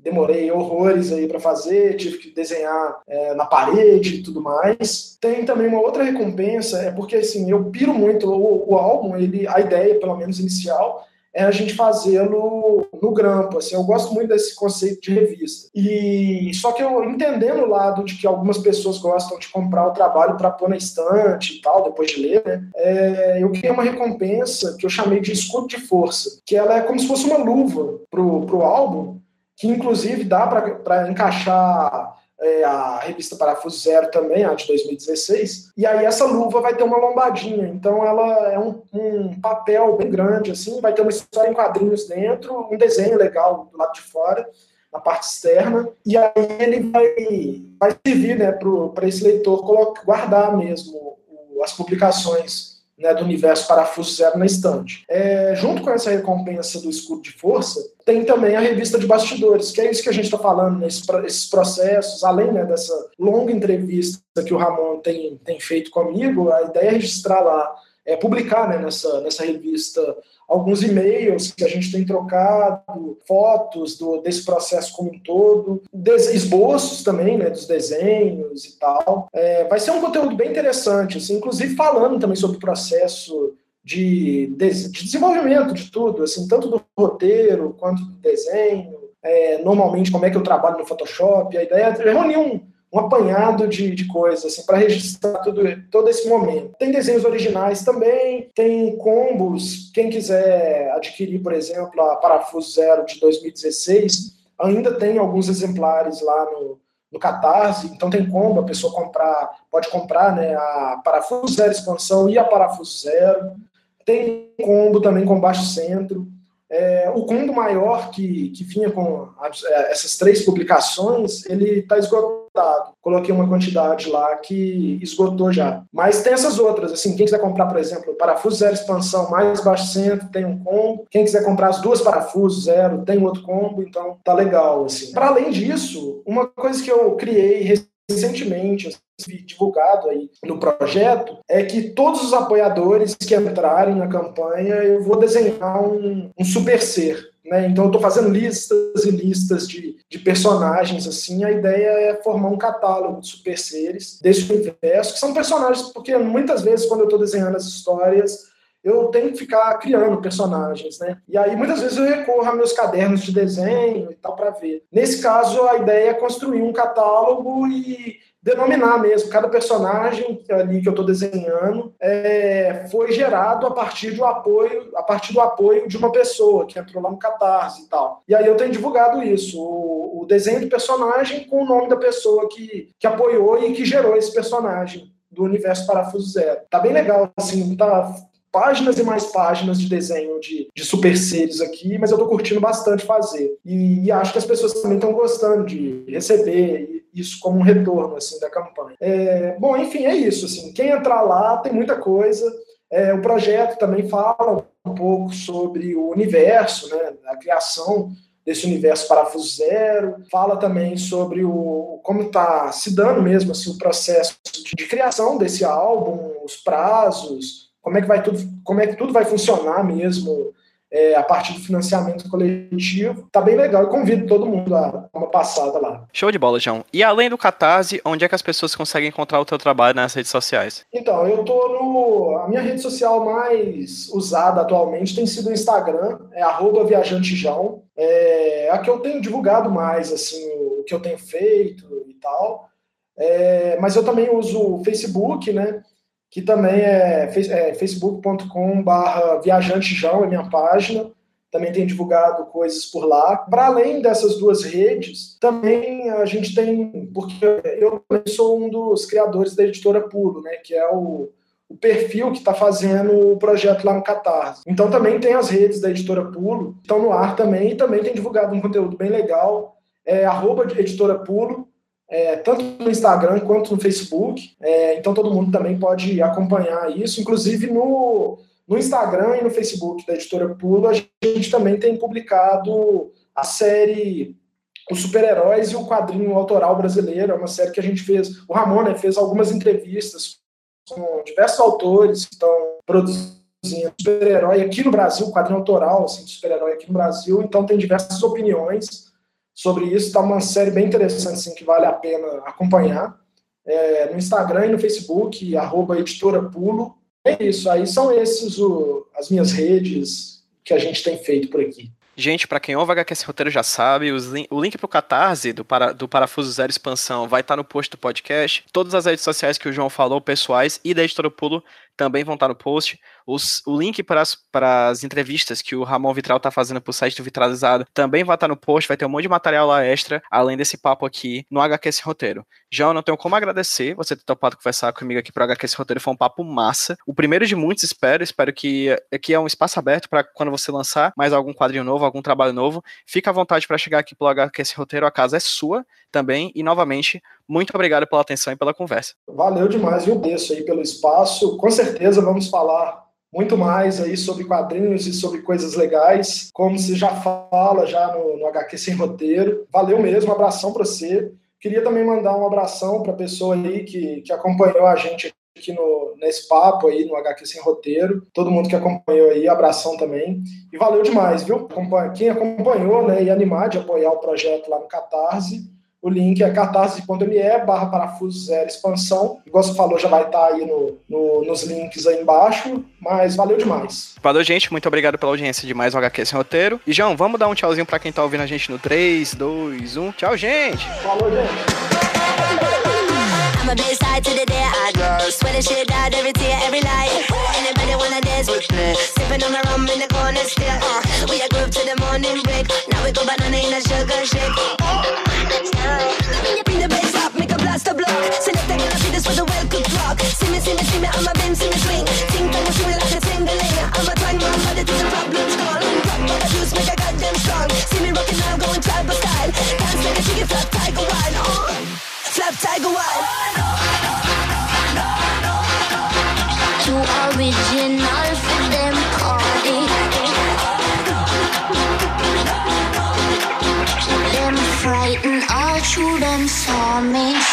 Speaker 4: demorei horrores aí para fazer, tive que desenhar é, na parede e tudo mais. Tem também uma outra recompensa, é porque assim, eu piro muito o, o álbum, ele, a ideia, pelo menos inicial, é a gente fazê-lo no grampo. Assim, eu gosto muito desse conceito de revista. E só que eu entendendo o lado de que algumas pessoas gostam de comprar o trabalho para pôr na estante e tal, depois de ler, né? É, eu criei uma recompensa que eu chamei de escudo de força, que ela é como se fosse uma luva pro, pro álbum, que inclusive dá para encaixar é, a revista Parafuso Zero também, a de 2016, e aí essa luva vai ter uma lombadinha, então ela é um, um, papel bem grande, assim, vai ter uma história em quadrinhos dentro, um desenho legal do lado de fora, na parte externa, e aí ele vai, vai servir né, para esse leitor colocar, guardar mesmo as publicações né, do universo Parafuso Zero na estante. É, junto com essa recompensa do escudo de força, tem também a revista de bastidores, que é isso que a gente está falando nesses processos, além né, dessa longa entrevista que o Ramon tem, tem feito comigo, a ideia é registrar lá é, publicar né, nessa, nessa revista alguns e-mails que a gente tem trocado, fotos do, desse processo como um todo, esboços também, né, dos desenhos e tal. É, vai ser um conteúdo bem interessante, assim, inclusive falando também sobre o processo de, de, de, desenvolvimento de tudo, assim, tanto do roteiro quanto do desenho, é, normalmente como é que eu trabalho no Photoshop, a ideia é reunir um, um apanhado de, de coisas, assim, para registrar tudo, todo esse momento. Tem desenhos originais também, tem combos. Quem quiser adquirir, por exemplo, a Parafuso Zero de 2016, ainda tem alguns exemplares lá no, no Catarse, então tem combo, a pessoa comprar, pode comprar né, a Parafuso Zero Expansão e a Parafuso Zero. Tem combo também com baixo centro. É, o combo maior que, que vinha com as, é, essas três publicações, ele está esgotado. Coloquei uma quantidade lá que esgotou já. Mas tem essas outras, assim, quem quiser comprar, por exemplo, parafuso zero expansão mais baixo centro, tem um combo. Quem quiser comprar as duas parafusos zero, tem outro combo, então tá legal, assim. Para além disso, uma coisa que eu criei recentemente, assim, divulgado aí no projeto, é que todos os apoiadores que entrarem na campanha, eu vou desenhar um, um super ser. Né? Então eu estou fazendo listas e listas de, de personagens assim. A ideia é formar um catálogo de super seres desse universo, que são personagens, porque muitas vezes quando eu estou desenhando as histórias, eu tenho que ficar criando personagens, né? E aí muitas vezes eu recorro a meus cadernos de desenho e tal para ver. Nesse caso, a ideia é construir um catálogo e denominar mesmo. Cada personagem ali que eu estou desenhando é, foi gerado a partir do apoio, a partir do apoio de uma pessoa que entrou lá no Catarse e tal. E aí eu tenho divulgado isso, o, o desenho do personagem com o nome da pessoa que, que apoiou e que gerou esse personagem do universo Parafuso Zero. Tá bem legal, assim, tá páginas e mais páginas de desenho de, de super seres aqui, mas eu tô curtindo bastante fazer. E, e acho que as pessoas também estão gostando de receber isso como um retorno assim da campanha. É, bom, enfim, é isso. Assim, quem entrar lá tem muita coisa. É, o projeto também fala um pouco sobre o universo, né, a criação desse universo parafuso zero, fala também sobre o como está se dando mesmo assim, o processo de, criação desse álbum, os prazos, como é que vai tudo, como é que tudo vai funcionar mesmo é, a partir do financiamento coletivo. Tá bem legal e convido todo mundo a dar uma passada lá.
Speaker 3: Show de bola, João. E além do Catarse, onde é que as pessoas conseguem encontrar o teu trabalho nas redes sociais?
Speaker 4: Então, eu tô no... A minha rede social mais usada atualmente tem sido o Instagram, é arroba viajantejão. É a que eu tenho divulgado mais, assim, o que eu tenho feito e tal. É, mas eu também uso o Facebook, né? Que também é, é facebook.com.br viajantejão, é minha página. Também tem divulgado coisas por lá. Para além dessas duas redes, também a gente tem, porque eu sou um dos criadores da editora Pulo, né, que é o, o perfil que está fazendo o projeto lá no Catarse. Então também tem as redes da editora Pulo, estão no ar também, e também tem divulgado um conteúdo bem legal. É editora é, tanto no Instagram quanto no Facebook. É, então todo mundo também pode acompanhar isso. Inclusive no, no Instagram e no Facebook da editora Pulo, a gente também tem publicado a série Os Super-Heróis e o Quadrinho Autoral Brasileiro. É uma série que a gente fez. O Ramon né, fez algumas entrevistas com diversos autores que estão produzindo super-herói aqui no Brasil, quadrinho autoral assim, super-herói aqui no Brasil. Então tem diversas opiniões sobre isso. Está uma série bem interessante, assim, que vale a pena acompanhar. É, no Instagram e no Facebook, arroba editora Pulo. É isso, aí são esses o, as minhas redes que a gente tem feito por aqui.
Speaker 3: Gente, para quem ouve HQS Roteiro já sabe, link, o link pro Catarse do, para, do Parafuso Zero Expansão vai estar tá no post do podcast. Todas as redes sociais que o João falou, pessoais e da Editora Pulo, também vão estar no post. Os, o link para as, para as entrevistas que o Ramon Vitral está fazendo para o site do Vitralizado também vai estar no post, vai ter um monte de material lá extra, além desse papo aqui no HQS Roteiro. Eu não tenho como agradecer você ter topado conversar comigo aqui para o HQS Roteiro, foi um papo massa. O primeiro de muitos, espero, espero que aqui é um espaço aberto para quando você lançar mais algum quadrinho novo, algum trabalho novo, fica à vontade para chegar aqui pelo HQS Roteiro, a casa é sua também, e novamente, muito obrigado pela atenção e pela conversa.
Speaker 4: Valeu demais, viu, Beço, aí pelo espaço. Com certeza vamos falar muito mais aí sobre quadrinhos e sobre coisas legais, como se já fala já no, no HQ Sem Roteiro. Valeu mesmo, abração para você. Queria também mandar um abração para a pessoa aí que, que acompanhou a gente aqui no, nesse papo aí no HQ Sem Roteiro. Todo mundo que acompanhou aí, abração também. E valeu demais, viu? Quem acompanhou né, e animar de apoiar o projeto lá no Catarse. O link é catarse.me barra parafuso zero expansão. Igual você falou, já vai estar aí no, no, nos links aí embaixo, mas valeu demais.
Speaker 3: Valeu, gente. Muito obrigado pela audiência de mais um HQ Sem Roteiro. E, João, vamos dar um tchauzinho pra quem tá ouvindo a gente no 3, 2, 1. Tchau, gente!
Speaker 4: Falou, gente!
Speaker 7: I'm a bit side to the day I go. Swear the shit out every day, every night. Anybody wanna dance with me? Sipping on my rum in the corner still. Uh, we a group to the morning break. Now we go banana in a sugar shake. Bring the bass up, make a blast a block. Select that gonna feed this with a well cooked rock. See me, see me, see me, I'm a bim, see me swing. Think I'm swing like a tingling. I'm a twang, my body to the problems gone. Rock, rock, juice, make a goddamn strong. See me rocking now, going tribal style. Dance like a chicken flap, tiger wine. Uh, flap, tiger wine.
Speaker 8: Too original for them party. Them frightened all through them saw me.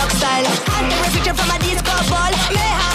Speaker 7: Sherlock style. Anti-refugee from a disco ball.
Speaker 9: May